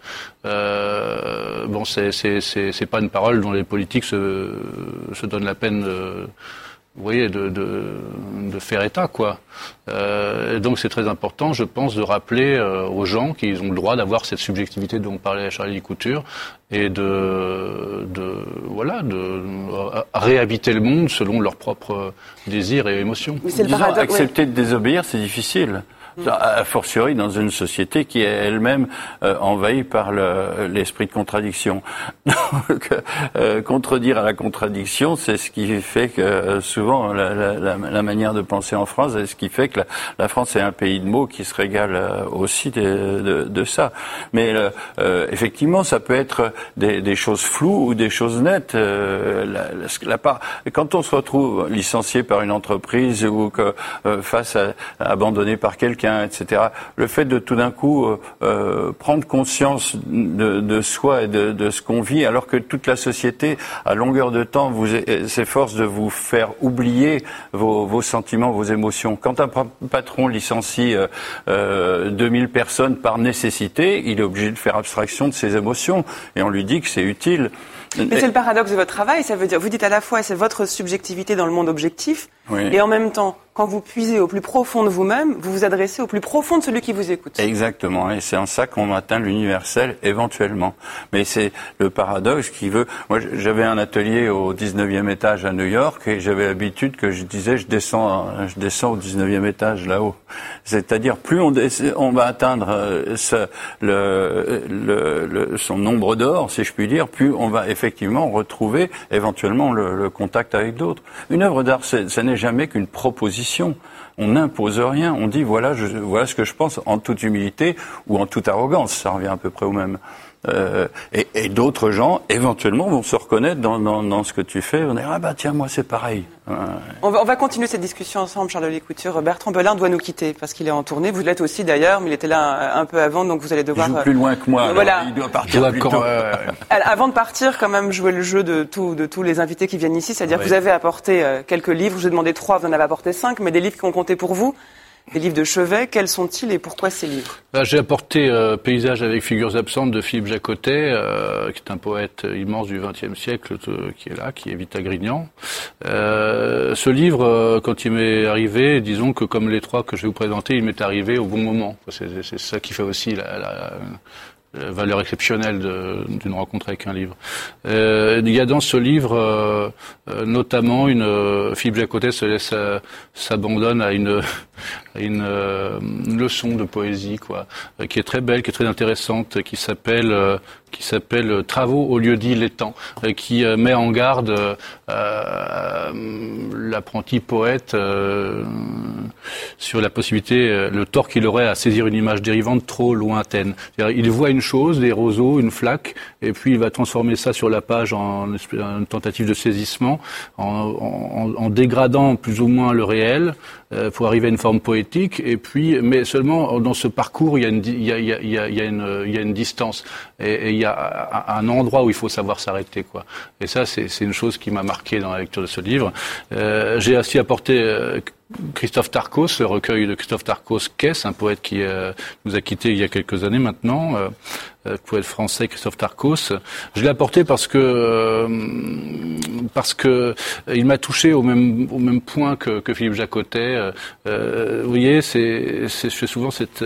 Euh, bon, c'est c'est pas une parole dont les politiques se, se donnent la peine. Euh, vous voyez, de, de, de, faire état, quoi. Euh, donc c'est très important, je pense, de rappeler euh, aux gens qu'ils ont le droit d'avoir cette subjectivité dont parlait Charlie Couture et de, de voilà, de réhabiter le monde selon leurs propres désirs et émotions. Mais c'est le paradoxe. Accepter de désobéir, c'est difficile. A fortiori dans une société qui est elle-même euh, envahie par l'esprit de contradiction. Euh, contredire à la contradiction, c'est ce qui fait que euh, souvent la, manière de penser en France, c'est ce qui fait que la, France est un pays de mots qui se régale aussi de, ça. Mais effectivement, ça peut être des, choses floues ou des choses nettes. quand on se retrouve licencié par une entreprise ou que face à abandonné par quelqu'un etc. Le fait de tout d'un coup euh, euh, prendre conscience de, de, soi et de, de ce qu'on vit, alors que toute la société, à longueur de temps, vous s'efforce de vous faire oublier vos, vos, sentiments, vos émotions. Quand un patron licencie euh, 2000 euh, personnes par nécessité, il est obligé de faire abstraction de ses émotions et on lui dit que c'est utile. Mais c'est le paradoxe de votre travail, ça veut dire, vous dites à la fois c'est votre subjectivité dans le monde objectif, Oui. et en même temps, quand vous puisez au plus profond de vous-même, vous vous adressez au plus profond de celui qui vous écoute. Exactement, et c'est en ça qu'on atteint l'universel éventuellement. Mais c'est le paradoxe qui veut. Moi, j'avais un atelier au 19e étage à New York et j'avais l'habitude que je disais je descends, je descends au 19e étage là-haut. C'est-à-dire plus on, va atteindre euh, son nombre d'or, si je puis dire, plus on va effectivement retrouver éventuellement le, contact avec d'autres. Une œuvre d'art, ça n'est jamais qu'une proposition. On n'impose rien. On dit voilà, ce que je pense en toute humilité ou en toute arrogance. Ça revient à peu près au même. Euh, et et d'autres gens, éventuellement, vont se reconnaître dans, dans, dans ce que tu fais. On dit ah bah tiens moi c'est pareil. Ouais. On va, on va continuer cette discussion ensemble, Charles Lécouture. Bertrand Belin doit nous quitter parce qu'il est en tournée. Vous l'êtes aussi d'ailleurs, mais il était là un, un peu avant, donc vous allez Il devoir. joue euh, plus loin que moi. alors voilà. il doit partir plus tôt. Avant de partir, quand même, jouer le jeu de, tout- de tous les invités qui viennent ici, c'est-à-dire que vous avez apporté euh, quelques livres, je vous ai demandé trois, vous en avez apporté cinq, mais des livres qui ont compté pour vous, des livres de chevet, quels sont-ils et pourquoi ces livres? Là, J'ai apporté euh, Paysage avec figures absentes de Philippe Jacotet, euh, qui est un poète immense du XXe siècle, euh, qui est là, qui est Vita Grignan. Euh, ce livre, quand il m'est arrivé, disons que comme les trois que je vais vous présenter, il m'est arrivé au bon moment. C'est ça qui fait aussi la, valeur exceptionnelle d'une rencontre avec un livre. Il y a dans ce livre notamment une Philippe Jacotet se laisse s'abandonne à une à une, euh, une leçon de poésie quoi, euh, qui est très belle, qui est très intéressante, qui s'appelle euh, qui s'appelle Travaux au lieu dit l'étang, qui met en garde l'apprenti poète sur la possibilité, le tort qu'il aurait à saisir une image dérivante trop lointaine. Il voit une chose, des roseaux, une flaque, et puis il va transformer ça sur la page en, une tentative de saisissement, en, en- en dégradant plus ou moins le réel euh, pour arriver à une forme poétique. Et puis, mais seulement dans ce parcours, il y a une, distance, et, il y a un endroit où il faut savoir s'arrêter, quoi. Et ça, c'est une chose qui m'a marqué dans la lecture de ce livre. Euh, J'ai aussi apporté euh, Christophe Tarkos, le recueil de Christophe Tarkos Kess, un poète qui euh, nous a quittés il y a quelques années maintenant, poète français Christophe Tarkos. Je l'ai apporté parce que parce que il m'a touché au même au même point que, Philippe Jacotet. Vous voyez, c'est je fais souvent cette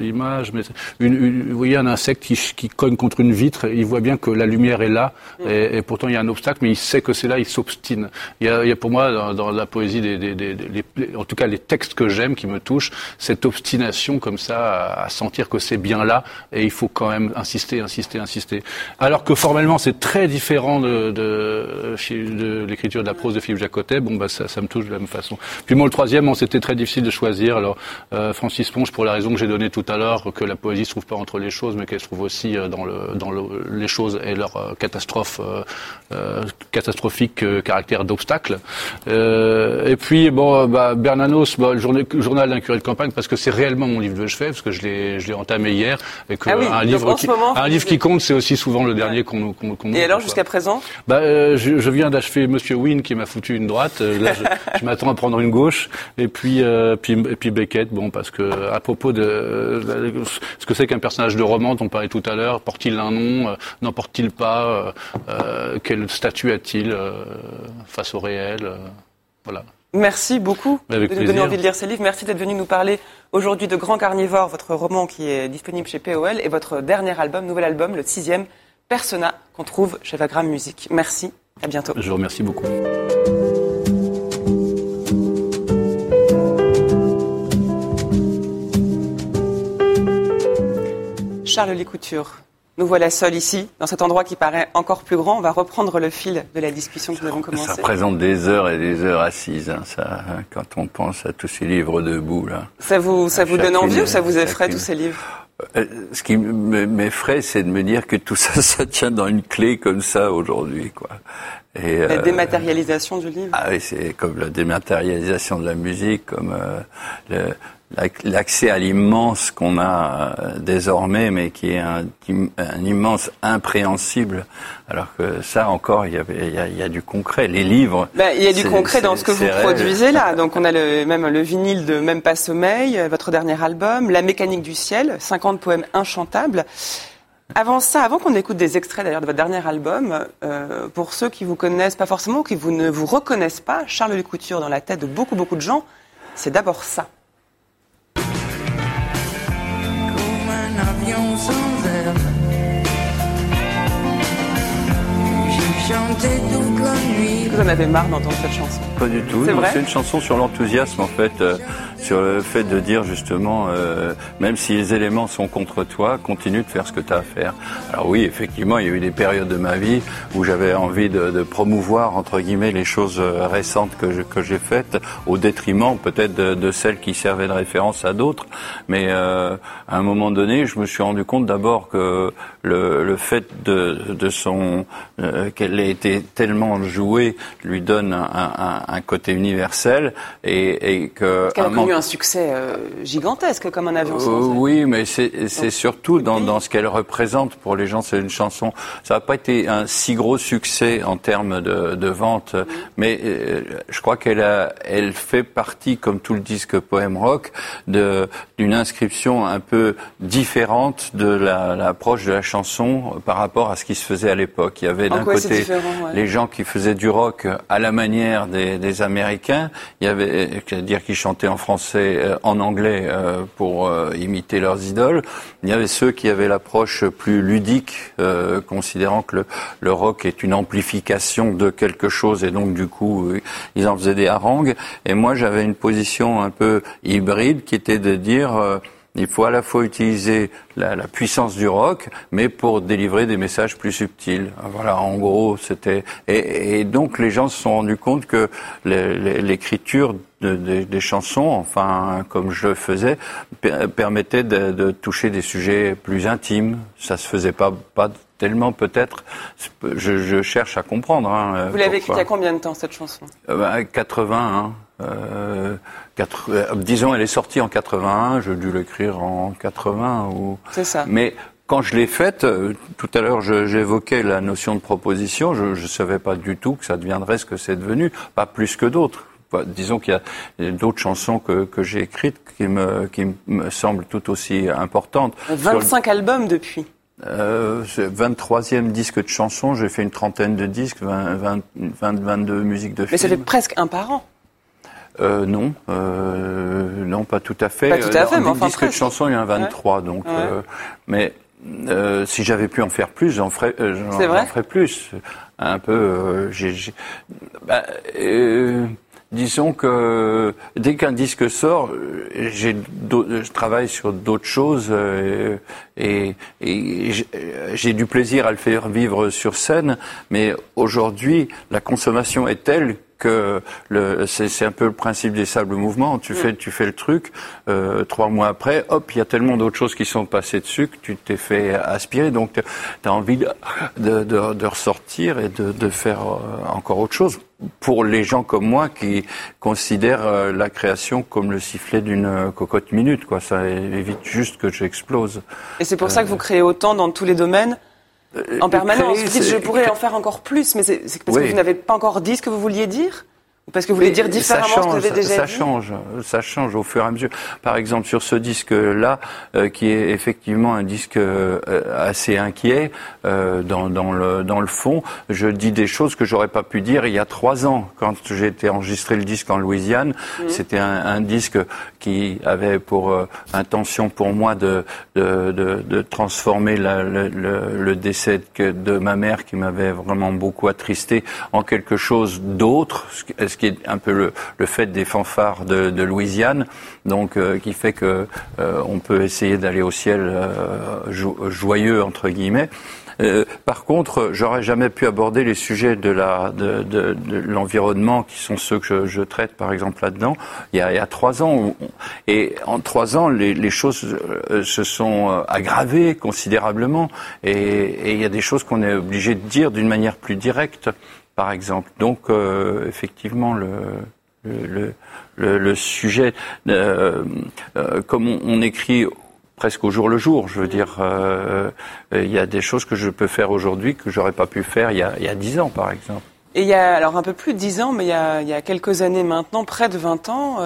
image, mais une, vous voyez un insecte qui, qui contre une vitre, il voit bien que la lumière est là, et, et pourtant il y a un obstacle, mais il sait que c'est là, il s'obstine. Il y a, il y a pour moi dans, dans la poésie, des, des- des- des- les- en tout cas les textes que j'aime, qui me touchent, cette obstination comme ça à, à sentir que c'est bien là, et il faut quand même insister, insister, insister. Alors que formellement c'est très différent de, de, de l'écriture de la prose de Philippe Jacotet. Bon, bah ça, ça me touche de la même façon. Puis moi le troisième, c'était très difficile de choisir. Alors euh, Francis Ponge, pour la raison que j'ai donnée tout à l'heure, que la poésie se trouve pas entre les choses, mais qu'elle se trouve aussi euh, dans, le, dans le, les choses et leur euh, catastrophe euh, euh, catastrophique euh, caractère d'obstacle. Et puis bon, bah, Bernanos, bah, le journal, d'un curé de campagne, parce que c'est réellement mon livre de chevet, parce que je l'ai, je l'ai entamé hier, et que Ah oui, un livre, qui, moment, un livre qui compte, c'est aussi souvent le dernier qu'on, qu'on, qu'on Et alors, jusqu'à présent Bah, euh, je, je viens d'achever Monsieur Wynne qui m'a foutu une droite. Là, je, je m'attends à prendre une gauche. Et puis, euh, puis, et puis Beckett. Bon, parce que à propos de euh, ce que c'est qu'un personnage de roman dont on parlait tout à l'heure, porte-t-il un nom, euh, n'en porte-t-il pas, euh, euh, quel statut a-t-il face au réel Voilà. Merci beaucoup Avec de nous donner envie de lire ces livres. Merci d'être venu nous parler aujourd'hui de Grand Carnivore, votre roman qui est disponible chez POL, et votre dernier album, nouvel album, le sixième, Persona, qu'on trouve chez Vagram Music. Merci, à bientôt. Je vous remercie beaucoup. Charles Lécouture, nous voilà seuls ici, dans cet endroit qui paraît encore plus grand. On va reprendre le fil de la discussion que nous avons Ça commencée. représente des heures et des heures assises, hein, ça, hein, quand on pense à tous ces livres debout, là. Ça vous, ça vous donne envie ou ça vous effraie chacune. tous ces livres? Euh, Ce qui m'effraie, c'est de me dire que tout ça, ça tient dans une clé comme ça aujourd'hui, quoi. Et, La euh, dématérialisation du livre? Ah oui, c'est comme la dématérialisation de la musique, comme euh, le- l'accès à l'immense qu'on a euh, désormais, mais qui est un, immense impréhensible. Alors que ça encore, il y, avait, il y, a, il y a du concret. Les livres. Ben, il y a du concret dans ce que vous produisez là. Donc on a le, même le vinyle de Même pas sommeil, euh, votre dernier album, La mécanique du ciel, 50 poèmes inchantables. Avant ça, avant qu'on écoute des extraits d'ailleurs de votre dernier album, euh, pour ceux qui vous connaissent pas forcément, qui vous ne vous reconnaissent pas, Charles Lécouture dans la tête de beaucoup beaucoup de gens, c'est d'abord ça. Avion sans aile. J'ai chanté toute la Vous en avez marre d'entendre cette chanson? Pas du tout. C'est une chanson sur l'enthousiasme en fait, euh, sur le fait de dire justement, euh, même si les éléments sont contre toi, continue de faire ce que tu as à faire. Alors oui, effectivement, il y a eu des périodes de ma vie où j'avais envie de, de promouvoir entre guillemets les choses euh, récentes que je- que j'ai faites, au détriment peut-être de, de celles qui servaient de référence à d'autres. Mais euh, à un moment donné, je me suis rendu compte d'abord que le, le fait de, de son euh, qu'elle ait été tellement jouée lui donne un, un- un côté universel et, et que Parce qu'elle a connu un succès euh, gigantesque comme un avion euh, sans oui, mais c'est surtout dans, ce qu'elle représente pour les gens. C'est une chanson. Ça n'a pas été un si gros succès en termes de, de vente, mais euh, je crois qu'elle a, elle fait partie, comme tout le disque poème rock, de d'une inscription un peu différente de la- l'approche de la chanson par rapport à ce qui se faisait à l'époque. Il y avait d'un côté ouais. les gens qui faisaient du rock à la manière des, des Américains. Il y avait, c'est-à-dire qui chantaient en français, euh, en anglais euh, pour euh, imiter leurs idoles. Il y avait ceux qui avaient l'approche plus ludique, euh, considérant que le, le rock est une amplification de quelque chose et donc du coup euh, ils en faisaient des harangues. Et moi j'avais une position un peu hybride qui était de dire il faut à la fois utiliser la, la puissance du rock, mais pour délivrer des messages plus subtils. Voilà, en gros, c'était et, et donc les gens se sont rendus compte que l'écriture de- de- des chansons, enfin comme je le faisais, per- permettait de, de toucher des sujets plus intimes. Ça se faisait pas pas tellement peut-être. Je, je cherche à comprendre. Hein, Vous l'avez écrite il y a combien de temps cette chanson? Euh, bah, 81. Euh, quatre- euh, disons, elle est sortie en 81. J'ai dû l'écrire en 80 ou. C'est ça. Mais quand je l'ai faite, euh, tout à l'heure, j'évoquais la notion de proposition. Je ne savais pas du tout que ça deviendrait ce que c'est devenu, pas plus que d'autres. Bah, Disons qu'il y a d'autres chansons que, que j'ai écrites qui me, qui me semblent tout aussi importantes. Sur le- 25 albums depuis. euh, c'est 23e disque de chansons, j'ai fait une trentaine de disques, 20, 20, 20, 22 musiques de Mais ça fait films. presque un par an. Euh, non, euh, non, pas tout à fait. Pas tout à Euh, fait, dans mais enfin disque de chansons, il y en a 23, donc. Ouais. euh, mais euh, si j'avais pu en faire plus, j'en ferais, euh, ferais plus. Un peu. euh, j'ai, j'ai- bah, euh, disons que dès qu'un disque sort, j'ai, je travaille sur d'autres choses euh, et, et j'ai- j'ai du plaisir à le faire vivre sur scène. Mais aujourd'hui, la consommation est telle que c'est, c'est un peu le principe des sables mouvements. Tu fais, tu fais le truc. euh, trois mois après, hop, il y a tellement d'autres choses qui sont passées dessus que tu t'es fait aspirer. Donc, tu as envie de, de, de- de ressortir et de, de faire euh, encore autre chose. Pour les gens comme moi qui considèrent euh, la création comme le sifflet d'une euh, cocotte minute, quoi. Ça évite juste que j'explose. Et c'est pour ça que vous créez autant dans tous les domaines en permanence. créer, Vous dites, c'est- je pourrais en faire encore plus, mais c'est parce que vous n'avez pas encore dit ce que vous vouliez dire? Parce que vous voulez dire différemment ça ce que vous change, avez déjà ça dit change, ça change au fur et à mesure. Par exemple, sur ce disque-là, euh, qui est effectivement un disque euh, assez inquiet euh, dans, dans le dans le fond, je dis des choses que j'aurais pas pu dire il y a trois ans quand j'ai été enregistré le disque en Louisiane. Mhm. C'était un, un disque qui avait pour intention pour moi de de, de, de transformer la- le, le- le décès de, de ma mère qui m'avait vraiment beaucoup attristé en quelque chose d'autre, ce qui- est un peu le, le fait des fanfares de, de Louisiane, donc euh, qui fait que euh, on peut essayer d'aller au ciel euh, jo- joyeux entre guillemets. Euh, par contre, j'aurais jamais pu aborder les sujets de la de, de, de l'environnement qui sont ceux que je, je traite, par exemple là-dedans. Il il y a trois ans, où- et en trois ans, les, les choses euh, se sont euh, aggravées considérablement, et, et il y a des choses qu'on est obligé de dire d'une manière plus directe, par exemple. Donc, euh, effectivement, le le, sujet, euh, euh, comme on, écrit presque au jour le jour. Je veux dire, il y a des choses que je peux faire aujourd'hui que j'aurais pas pu faire il y a, il y a 10 ans, par exemple. Et il y a alors un peu plus de 10 ans, mais il y a, il y a quelques années maintenant, près de 20 ans,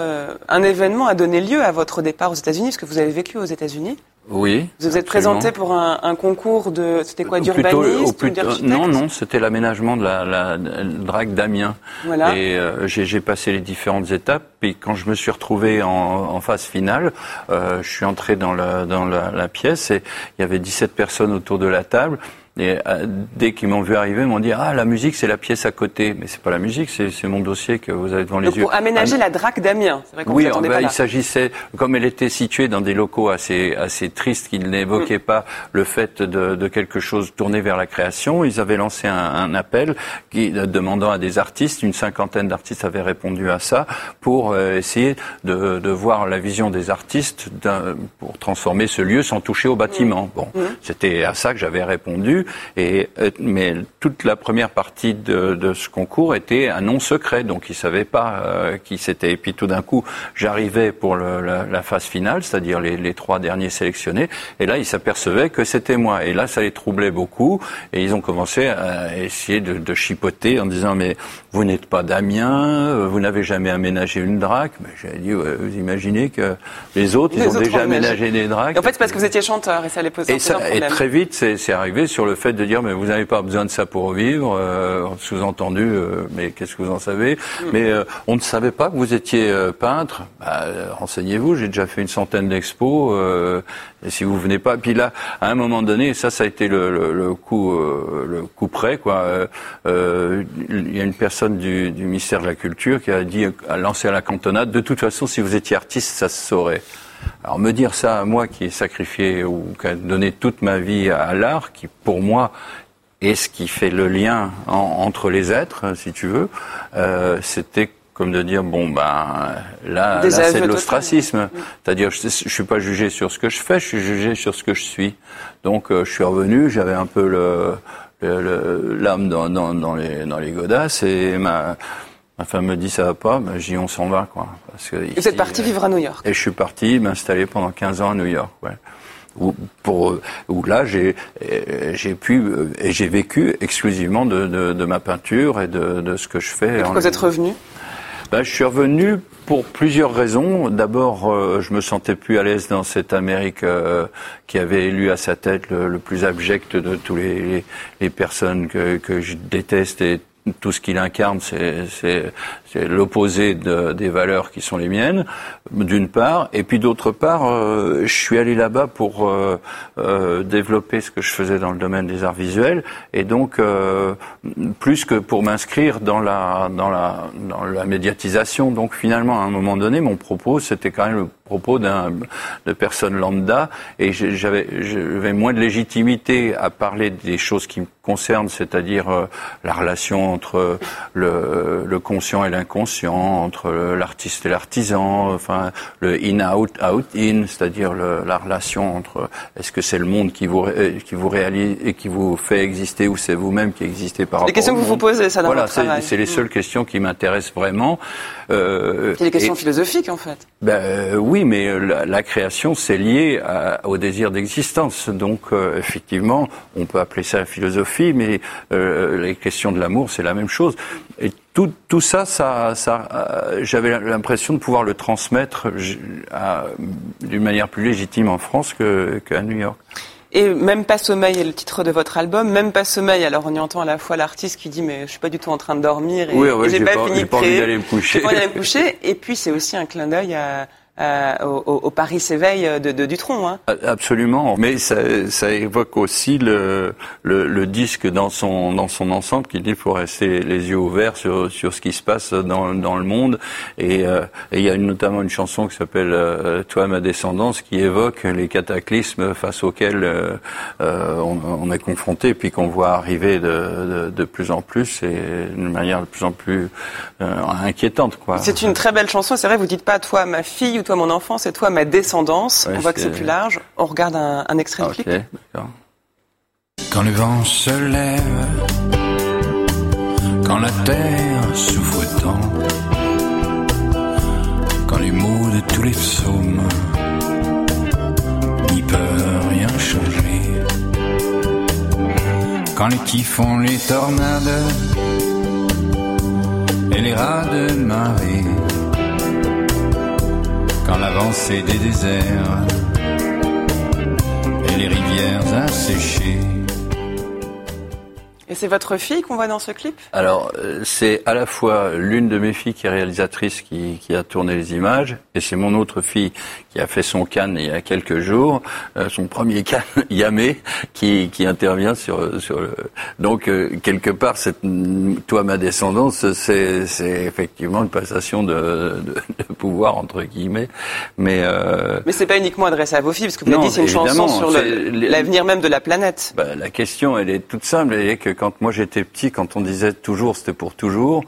un événement a donné lieu à votre départ aux États-Unis, parce que vous avez vécu aux États-Unis. Oui. Vous vous êtes présenté pour un, un concours de, c'était quoi, d'urbanisme d'architecte Non, non, c'était l'aménagement de la, la, le drague d'Amiens. Voilà. Et euh, j'ai j'ai passé les différentes étapes. Puis quand je me suis retrouvé en, en phase finale, euh, je suis entré dans, la, dans la, la pièce et il y avait 17 personnes autour de la table. Et euh, dès qu'ils m'ont vu arriver, ils m'ont dit ah la musique c'est la pièce à côté, mais c'est pas la musique, c'est mon dossier que vous avez devant les yeux. pour aménager Ah, la draque d'Amiens. C'est vrai qu'on oui, pas là. il s'agissait, comme elle était située dans des locaux assez, assez tristes qui n'évoquaient pas le fait de, de quelque chose tourné vers la création, ils avaient lancé un, un appel qui, euh, demandant à des artistes, une cinquantaine d'artistes avaient répondu à ça, pour euh, essayer de, de voir la vision des artistes pour transformer ce lieu sans toucher au bâtiment. Bon, c'était à ça que j'avais répondu, euh, mais toute la première partie de, de ce concours était un non secret, donc ils savaient pas euh, qui c'était. Et puis tout d'un coup, j'arrivais pour le- la, la phase finale, c'est-à-dire les, les trois derniers sélectionnés, et là ils s'apercevaient que c'était moi. Et là, ça les troublait beaucoup, et ils ont commencé à essayer de, de chipoter en disant mais vous n'êtes pas d'Amiens, euh, vous n'avez jamais aménagé une draque. Mais j'ai dit ouais, vous imaginez que les autres Les ils ont autres déjà aménagé. des draques. Et en fait, c'est parce que vous étiez chanteur et ça les posait Et, ça, et très vite, c'est c'est arrivé sur le fait de dire, mais vous n'avez pas besoin de ça pour vivre. euh, Sous-entendu, euh, mais qu'est-ce que vous en savez? Mm. Mais euh, on ne savait pas que vous étiez euh, peintre. Bah, euh, Renseignez-vous. J'ai déjà fait une centaine d'expos. Et si vous venez pas, puis là, à un moment donné, ça, ça a été le, coup, euh, près, quoi. euh, euh, Il y a une personne du, ministère de la Culture qui a dit, a lancé à la cantonade. De toute façon, si vous étiez artiste, ça se saurait. Alors me dire ça à moi qui ai sacrifié ou qui a donné toute ma vie à l'art, qui pour moi est ce qui fait le lien en- entre les êtres, si tu veux, euh, c'était comme de dire bon ben là, là c'est de l'ostracisme, c'est-à-dire je, je suis pas jugé sur ce que je fais, je suis jugé sur ce que je suis. Donc euh, je suis revenu, j'avais un peu le l'âme dans, dans, dans les dans les godasses et ma ma femme me dit ça va pas, ben, je dis on s'en va quoi. Parce que vous êtes parti euh, vivre à New York. et je suis parti m'installer pendant 15 ans à New York. Ouais. Où, pour, où là, j'ai euh, j'ai pu et j'ai vécu exclusivement de, de, de ma peinture et de, de ce que je fais. Et pourquoi vous êtes revenu? Ben, je suis revenu pour plusieurs raisons. D'abord, euh, je me sentais plus à l'aise dans cette Amérique euh, qui avait élu à sa tête le, plus abject de tous les, personnes que, que je déteste tout ce qu'il incarne, c'est l'opposé de- des valeurs qui sont les miennes, d'une part, et puis d'autre part, euh, je suis allé là-bas pour euh, euh, développer ce que je faisais dans le domaine des arts visuels, et donc euh, plus que pour m'inscrire dans la dans la dans la médiatisation. Donc finalement, à un moment donné, mon propos, c'était quand même le propos d'un de personne lambda, et j'avais moins de légitimité à parler des choses qui me concernent, c'est-à-dire euh, la relation entre le, le conscient et l'inconscient, entre l'artiste et l'artisan, enfin le in-out, out-in, c'est-à-dire la relation entre est-ce que c'est le monde qui vous, ré- qui vous réalise et qui vous fait exister ou c'est vous-même qui existez par rapport Les questions au que vous vous posez, ça, dans Voilà, c'est les Mm. seules questions qui m'intéressent vraiment. Euh, C'est des questions et- philosophiques, en fait. ben, euh, oui, mais euh, la, la création, c'est lié à- au désir d'existence. Donc, euh, effectivement, on peut appeler ça la philosophie, mais euh, les questions de l'amour, c'est la même chose. Et tout, tout ça, ça, ça euh, j'avais l'impression de pouvoir le transmettre d'une manière plus légitime en France qu'à New York. Et même pas sommeil est le titre de votre album. Même pas sommeil. Alors on y entend à la fois l'artiste qui dit mais je suis pas du tout en train de dormir et, Oui, ouais, et j'ai pas, pas- fini j'ai de pas envie créer. d'aller me coucher. Pas envie d'aller me coucher. Et puis c'est aussi un clin d'œil à, à- au, au- Paris s'éveille de, de Dutronc. Hein. Absolument, mais ça, ça évoque aussi le, le, le disque dans son dans son ensemble qui dit qu'il faut rester les yeux ouverts sur sur ce qui se passe dans dans le monde et euh, et il y a une- notamment une chanson qui s'appelle euh, Toi ma descendance qui évoque les cataclysmes face auxquels euh, euh, on, on est confronté puis qu'on voit arriver de, de de plus en plus et d'une manière de plus en plus euh, inquiétante quoi. C'est une très belle chanson. C'est vrai, vous dites pas toi ma fille toi mon enfant, c'est toi ma descendance. Ouais, on voit que c'est- plus large. On regarde un, un extrait Ah, de ok, clip. Quand le vent se lève, quand la terre souffre tant, quand les mots de tous les psaumes n'y peuvent rien changer, quand les typhons, les tornades et les rats de marée, quand l'avancée des déserts rivières asséchées. Et c'est votre fille qu'on voit dans ce clip? Alors, euh, c'est à la fois l'une de mes filles qui est réalisatrice qui, qui a tourné les images, et c'est mon autre fille qui a fait son canne il y a quelques jours, euh, son premier canne Yamé, qui, qui intervient sur, sur le... Donc, euh, quelque part, cette, toi, ma descendance, c'est, c'est effectivement une passation de, de, de pouvoir, entre guillemets, mais... Euh, Mais c'est pas uniquement adressé à vos filles, parce que vous avez Non, dit c'est une chanson sur l'avenir même de la planète. Bah, la question, elle est toute simple. Elle est que quand moi j'étais petit, quand on disait toujours, c'était pour toujours.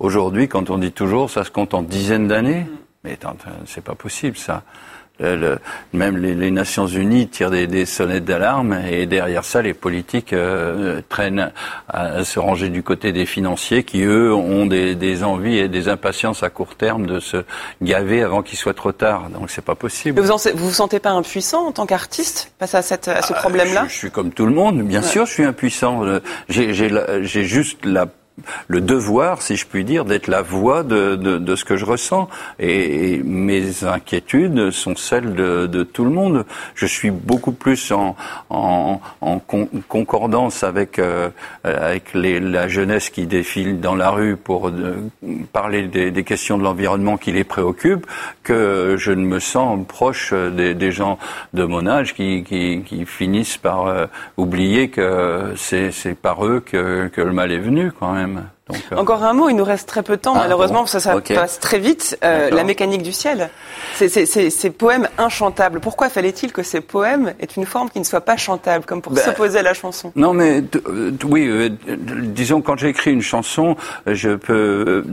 Aujourd'hui, quand on dit toujours, ça se compte en dizaines d'années. Mais c'est pas possible, ça. Le- le- même les, les Nations Unies tirent des, des sonnettes d'alarme et derrière ça, les politiques euh, traînent à, se ranger du côté des financiers qui, eux, ont des, des envies et des impatiences à court terme de se gaver avant qu'il soit trop tard. Donc c'est pas possible. Mais vous, en, vous vous sentez pas impuissant en tant qu'artiste face à, cette, à ce problème-là? Ah, je, je suis comme tout le monde, bien Ouais. sûr, je suis impuissant. Euh, j'ai juste la le devoir, si je puis dire, d'être la voix de, de, ce que je ressens. Et, mes inquiétudes sont celles de, tout le monde. Je suis beaucoup plus en, en, en con- concordance avec, euh, avec la jeunesse qui défile dans la rue pour euh, parler des, questions de l'environnement qui les préoccupent que je ne me sens proche des, gens de mon âge qui, qui, finissent par euh, oublier que c'est c'est par eux que, que le mal est venu quand même. time Donc, euh, Encore un mot, il nous reste très peu de temps, Ah, malheureusement, bon. ça passe très vite. Euh, la mécanique du ciel. C'est- c'est- c'est- Ces poèmes inchantables. Pourquoi fallait-il que ces poèmes aient une forme qui ne soit pas chantable, comme pour Ben, s'opposer à la chanson? Non, mais euh, oui, euh, disons quand j'écris une chanson, je peux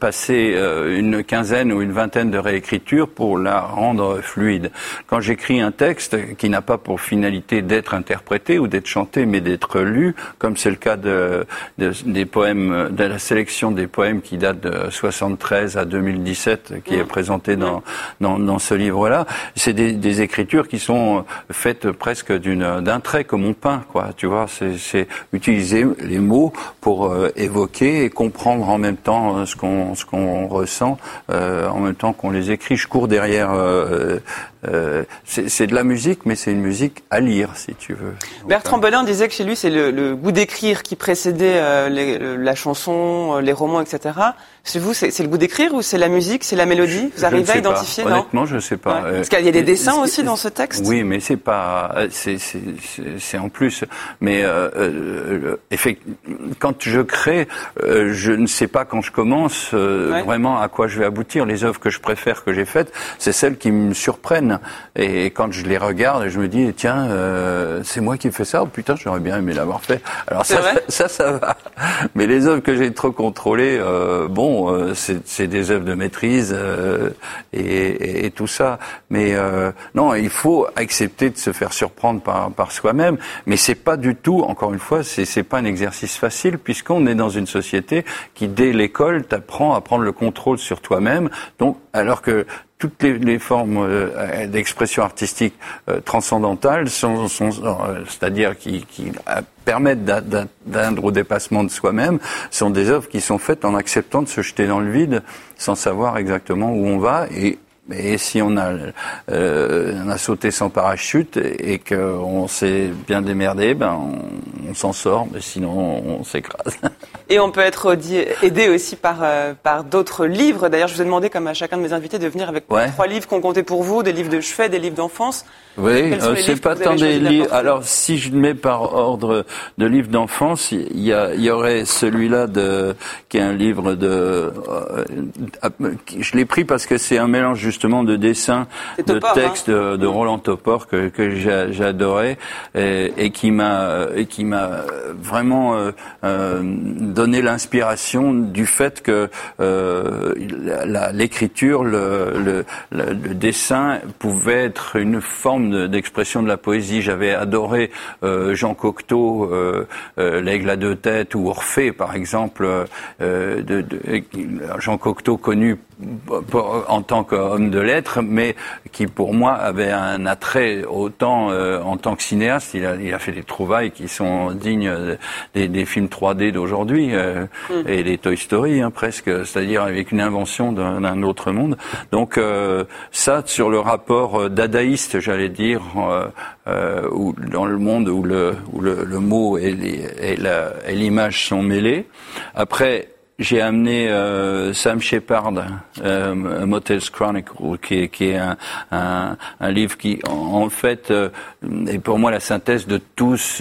passer une quinzaine ou une vingtaine de réécritures pour la rendre fluide. Quand j'écris un texte qui n'a pas pour finalité d'être interprété ou d'être chanté, mais d'être lu, comme c'est le cas de, de- des poèmes, de la sélection des poèmes qui datent de 73 à 2017, qui est présentée dans, dans, dans ce livre-là, c'est des, des écritures qui sont faites presque d'une d'un trait comme on peint, quoi. Tu vois, c'est c'est utiliser les mots pour euh, évoquer et comprendre en même temps euh, ce qu'on ce qu'on ressent, euh, en même temps qu'on les écrit. Je cours derrière. euh, euh, c'est de la musique, mais c'est une musique à lire, si tu veux. Bertrand euh, Belin disait que chez lui, c'est le, le goût d'écrire qui précédait euh, les- la chanson, euh, les romans, etc. Chez vous, c'est c'est le goût d'écrire ou c'est la musique, c'est la mélodie Vous arrivez à pas. identifier, non Honnêtement, je ne sais pas. Ouais. Euh, Parce qu'il y a des dessins aussi dans ce texte Oui, mais c'est pas, euh, c'est c'est c'est- c'est en plus. Mais euh, euh, quand je crée, je ne sais pas quand je commence euh, Ouais. vraiment à quoi je vais aboutir. Les œuvres que je préfère que j'ai faites, c'est celles qui me surprennent. Et quand je les regarde, je me dis tiens, euh, c'est moi qui fais ça. Oh, putain, j'aurais bien aimé l'avoir fait. Alors C'est ça, vrai ça, ça va. Mais les œuvres que j'ai trop contrôlées, euh, bon, euh, c'est des œuvres de maîtrise euh, et, tout ça. Mais euh, non, il faut accepter de se faire surprendre par, par soi-même. Mais c'est pas du tout, encore une fois, c'est pas un exercice facile puisqu'on est dans une société qui dès l'école t'apprend à prendre le contrôle sur toi-même. Donc, alors que toutes les, formes euh, d'expression artistique euh, transcendantales sont, sont euh, c'est-à-dire qui, qui euh, permettent d'a- d'a- d'atteindre au dépassement de soi-même, sont des œuvres qui sont faites en acceptant de se jeter dans le vide sans savoir exactement où on va et et si on a, euh, on a sauté sans parachute et qu'on s'est bien démerdé, ben on, on s'en sort, mais sinon on s'écrase. Et on peut être aidé aussi par, euh, par d'autres livres. D'ailleurs, je vous ai demandé, comme à chacun de mes invités, de venir avec Ouais. trois livres qu'on comptait pour vous, des livres de chevet, des livres d'enfance. Oui, euh, c'est pas tant des livres. Alors, si je le mets par ordre de livres d'enfance, il y, a- il y aurait celui-là de qui est un livre de. euh, je l'ai pris parce que c'est un mélange justement de dessins, de Topor, hein. textes de, de Roland Topor que, j'ai adoré et, et qui m'a et qui m'a vraiment euh, euh, donné l'inspiration du fait que euh, l'écriture, le, le, le, le dessin pouvait être une forme de- d'expression de la poésie. J'avais adoré euh, Jean Cocteau, euh, euh, L'aigle à deux têtes ou Orphée, par exemple. euh, de, de- Jean Cocteau connu en tant qu'homme de lettres, mais qui pour moi avait un attrait autant euh, en tant que cinéaste. Il a, il a, fait des trouvailles qui sont dignes des, des films 3D d'aujourd'hui euh, mm. et des Toy Story hein, presque, c'est-à-dire avec une invention d'un autre monde. Donc euh, ça sur le rapport dadaïste, j'allais dire, où, dans le monde où le, où le, le mot et l'image sont mêlés. Après j'ai amené euh, Sam Shepard, euh, Motels Chronicle, qui, qui est un, un, un, livre qui, en, fait, euh, est pour moi la synthèse de tous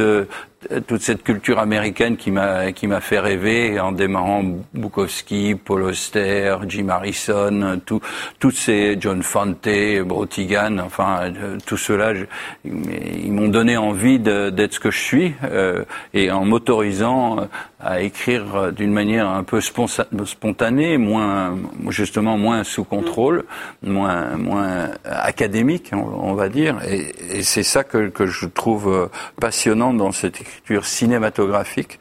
toute cette culture américaine qui m'a qui m'a fait rêver en démarrant Bukowski, Paul Auster, Jim Harrison, tout, tous ces John Fante, Brotigan, enfin tout cela, ils m'ont donné envie d'être ce que je suis euh, et en m'autorisant à écrire d'une manière un peu spontanée, moins justement moins sous contrôle, moins moins académique, on, va dire, et, et c'est ça que, que je trouve passionnant dans cette écriture cinématographique.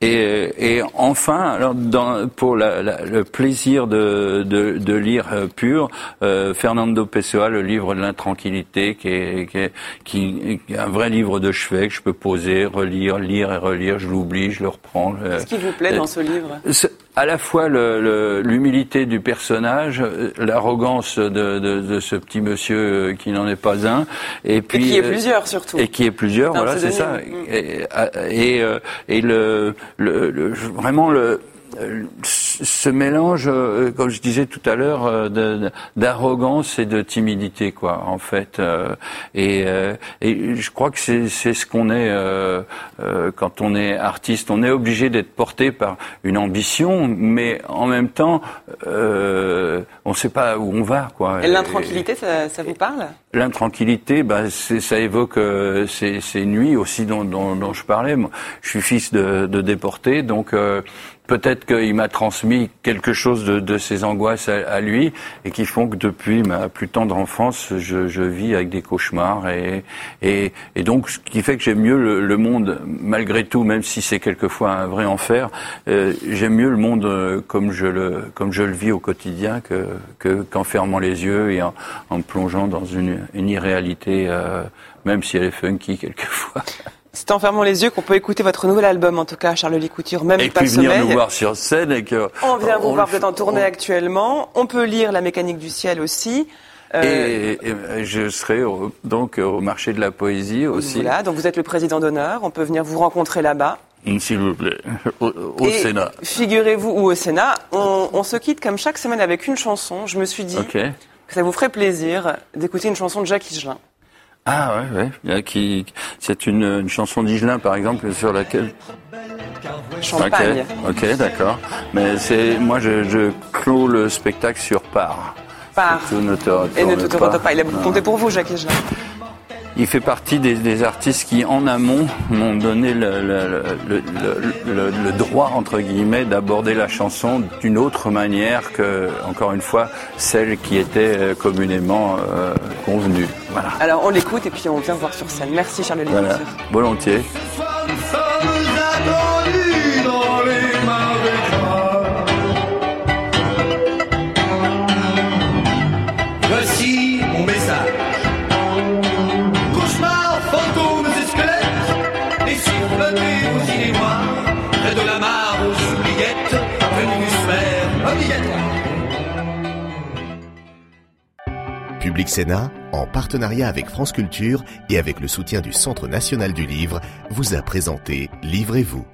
Et, et enfin, alors dans, pour la, la, le plaisir de, de, de lire pur, euh, Fernando Pessoa, le livre de l'intranquillité, qui est, qui, est, qui est un vrai livre de chevet que je peux poser, relire, lire et relire. Je l'oublie, je le reprends. Qu'est-ce qui vous plaît dans ce livre? À la fois l'humilité du personnage, l'arrogance de, de, de, ce petit monsieur euh, qui n'en est pas un, et puis et qui est plusieurs surtout. Et qui est plusieurs, voilà, c'est ça. Et, et, et le, le, le, vraiment le euh, ce mélange, euh, comme je disais tout à l'heure, euh, d'arrogance et de timidité, quoi, en fait. Et, et je crois que c'est ce qu'on est quand on est artiste. On est obligé d'être porté par une ambition, mais en même temps, on ne sait pas où on va, quoi. Et l'intranquillité, ça, ça, vous parle? L'intranquillité, bah, ça évoque ces, ces, nuits aussi dont, dont, dont, je parlais. Moi, je suis fils de, de déportés, donc peut-être qu'il m'a transmis quelque chose de, de ses angoisses à, lui et qui font que depuis ma plus tendre enfance, je, je vis avec des cauchemars et, et, et, donc ce qui fait que j'aime mieux le, le, monde malgré tout, même si c'est quelquefois un vrai enfer. Euh, j'aime mieux le monde euh, comme je le comme je le vis au quotidien que qu'en fermant les yeux et en, en, plongeant dans une, une irréalité, euh, même si elle est funky quelquefois. C'est en fermant les yeux qu'on peut écouter votre nouvel album, en tout cas, Charles Lécouture, même et pas puis venir nous voir sur scène et que on vient vous voir, vous êtes en tournée actuellement. On peut lire La mécanique du ciel aussi. Euh... Et, et, je serai au, donc au marché de la poésie aussi. Voilà, donc vous êtes le président d'honneur. On peut venir vous rencontrer là-bas. S'il vous plaît, au, au Sénat. Figurez-vous, ou au Sénat, on, on, se quitte comme chaque semaine avec une chanson. Je me suis dit okay. que ça vous ferait plaisir d'écouter une chanson de Jacques Higelin. Ah ouais, ouais. Qui, c'est une, une chanson d'Igelin, par exemple, sur laquelle? Champagne. Ok, okay d'accord. Mais c'est, moi, je, je clôt le spectacle sur part. Part. Ne te Et ne te retourne pas. Il a compté pour vous, Jacques Higelin il fait partie des, des, artistes qui, en amont, m'ont donné le, le, le, le, droit, entre guillemets, d'aborder la chanson d'une autre manière que, encore une fois, celle qui était euh, communément euh, convenue. Voilà. Alors, on l'écoute et puis on vient voir sur scène. Merci, Charles voilà. Volontiers. Public Sénat, en partenariat avec France Culture et avec le soutien du Centre national du livre, vous a présenté Livrez-vous.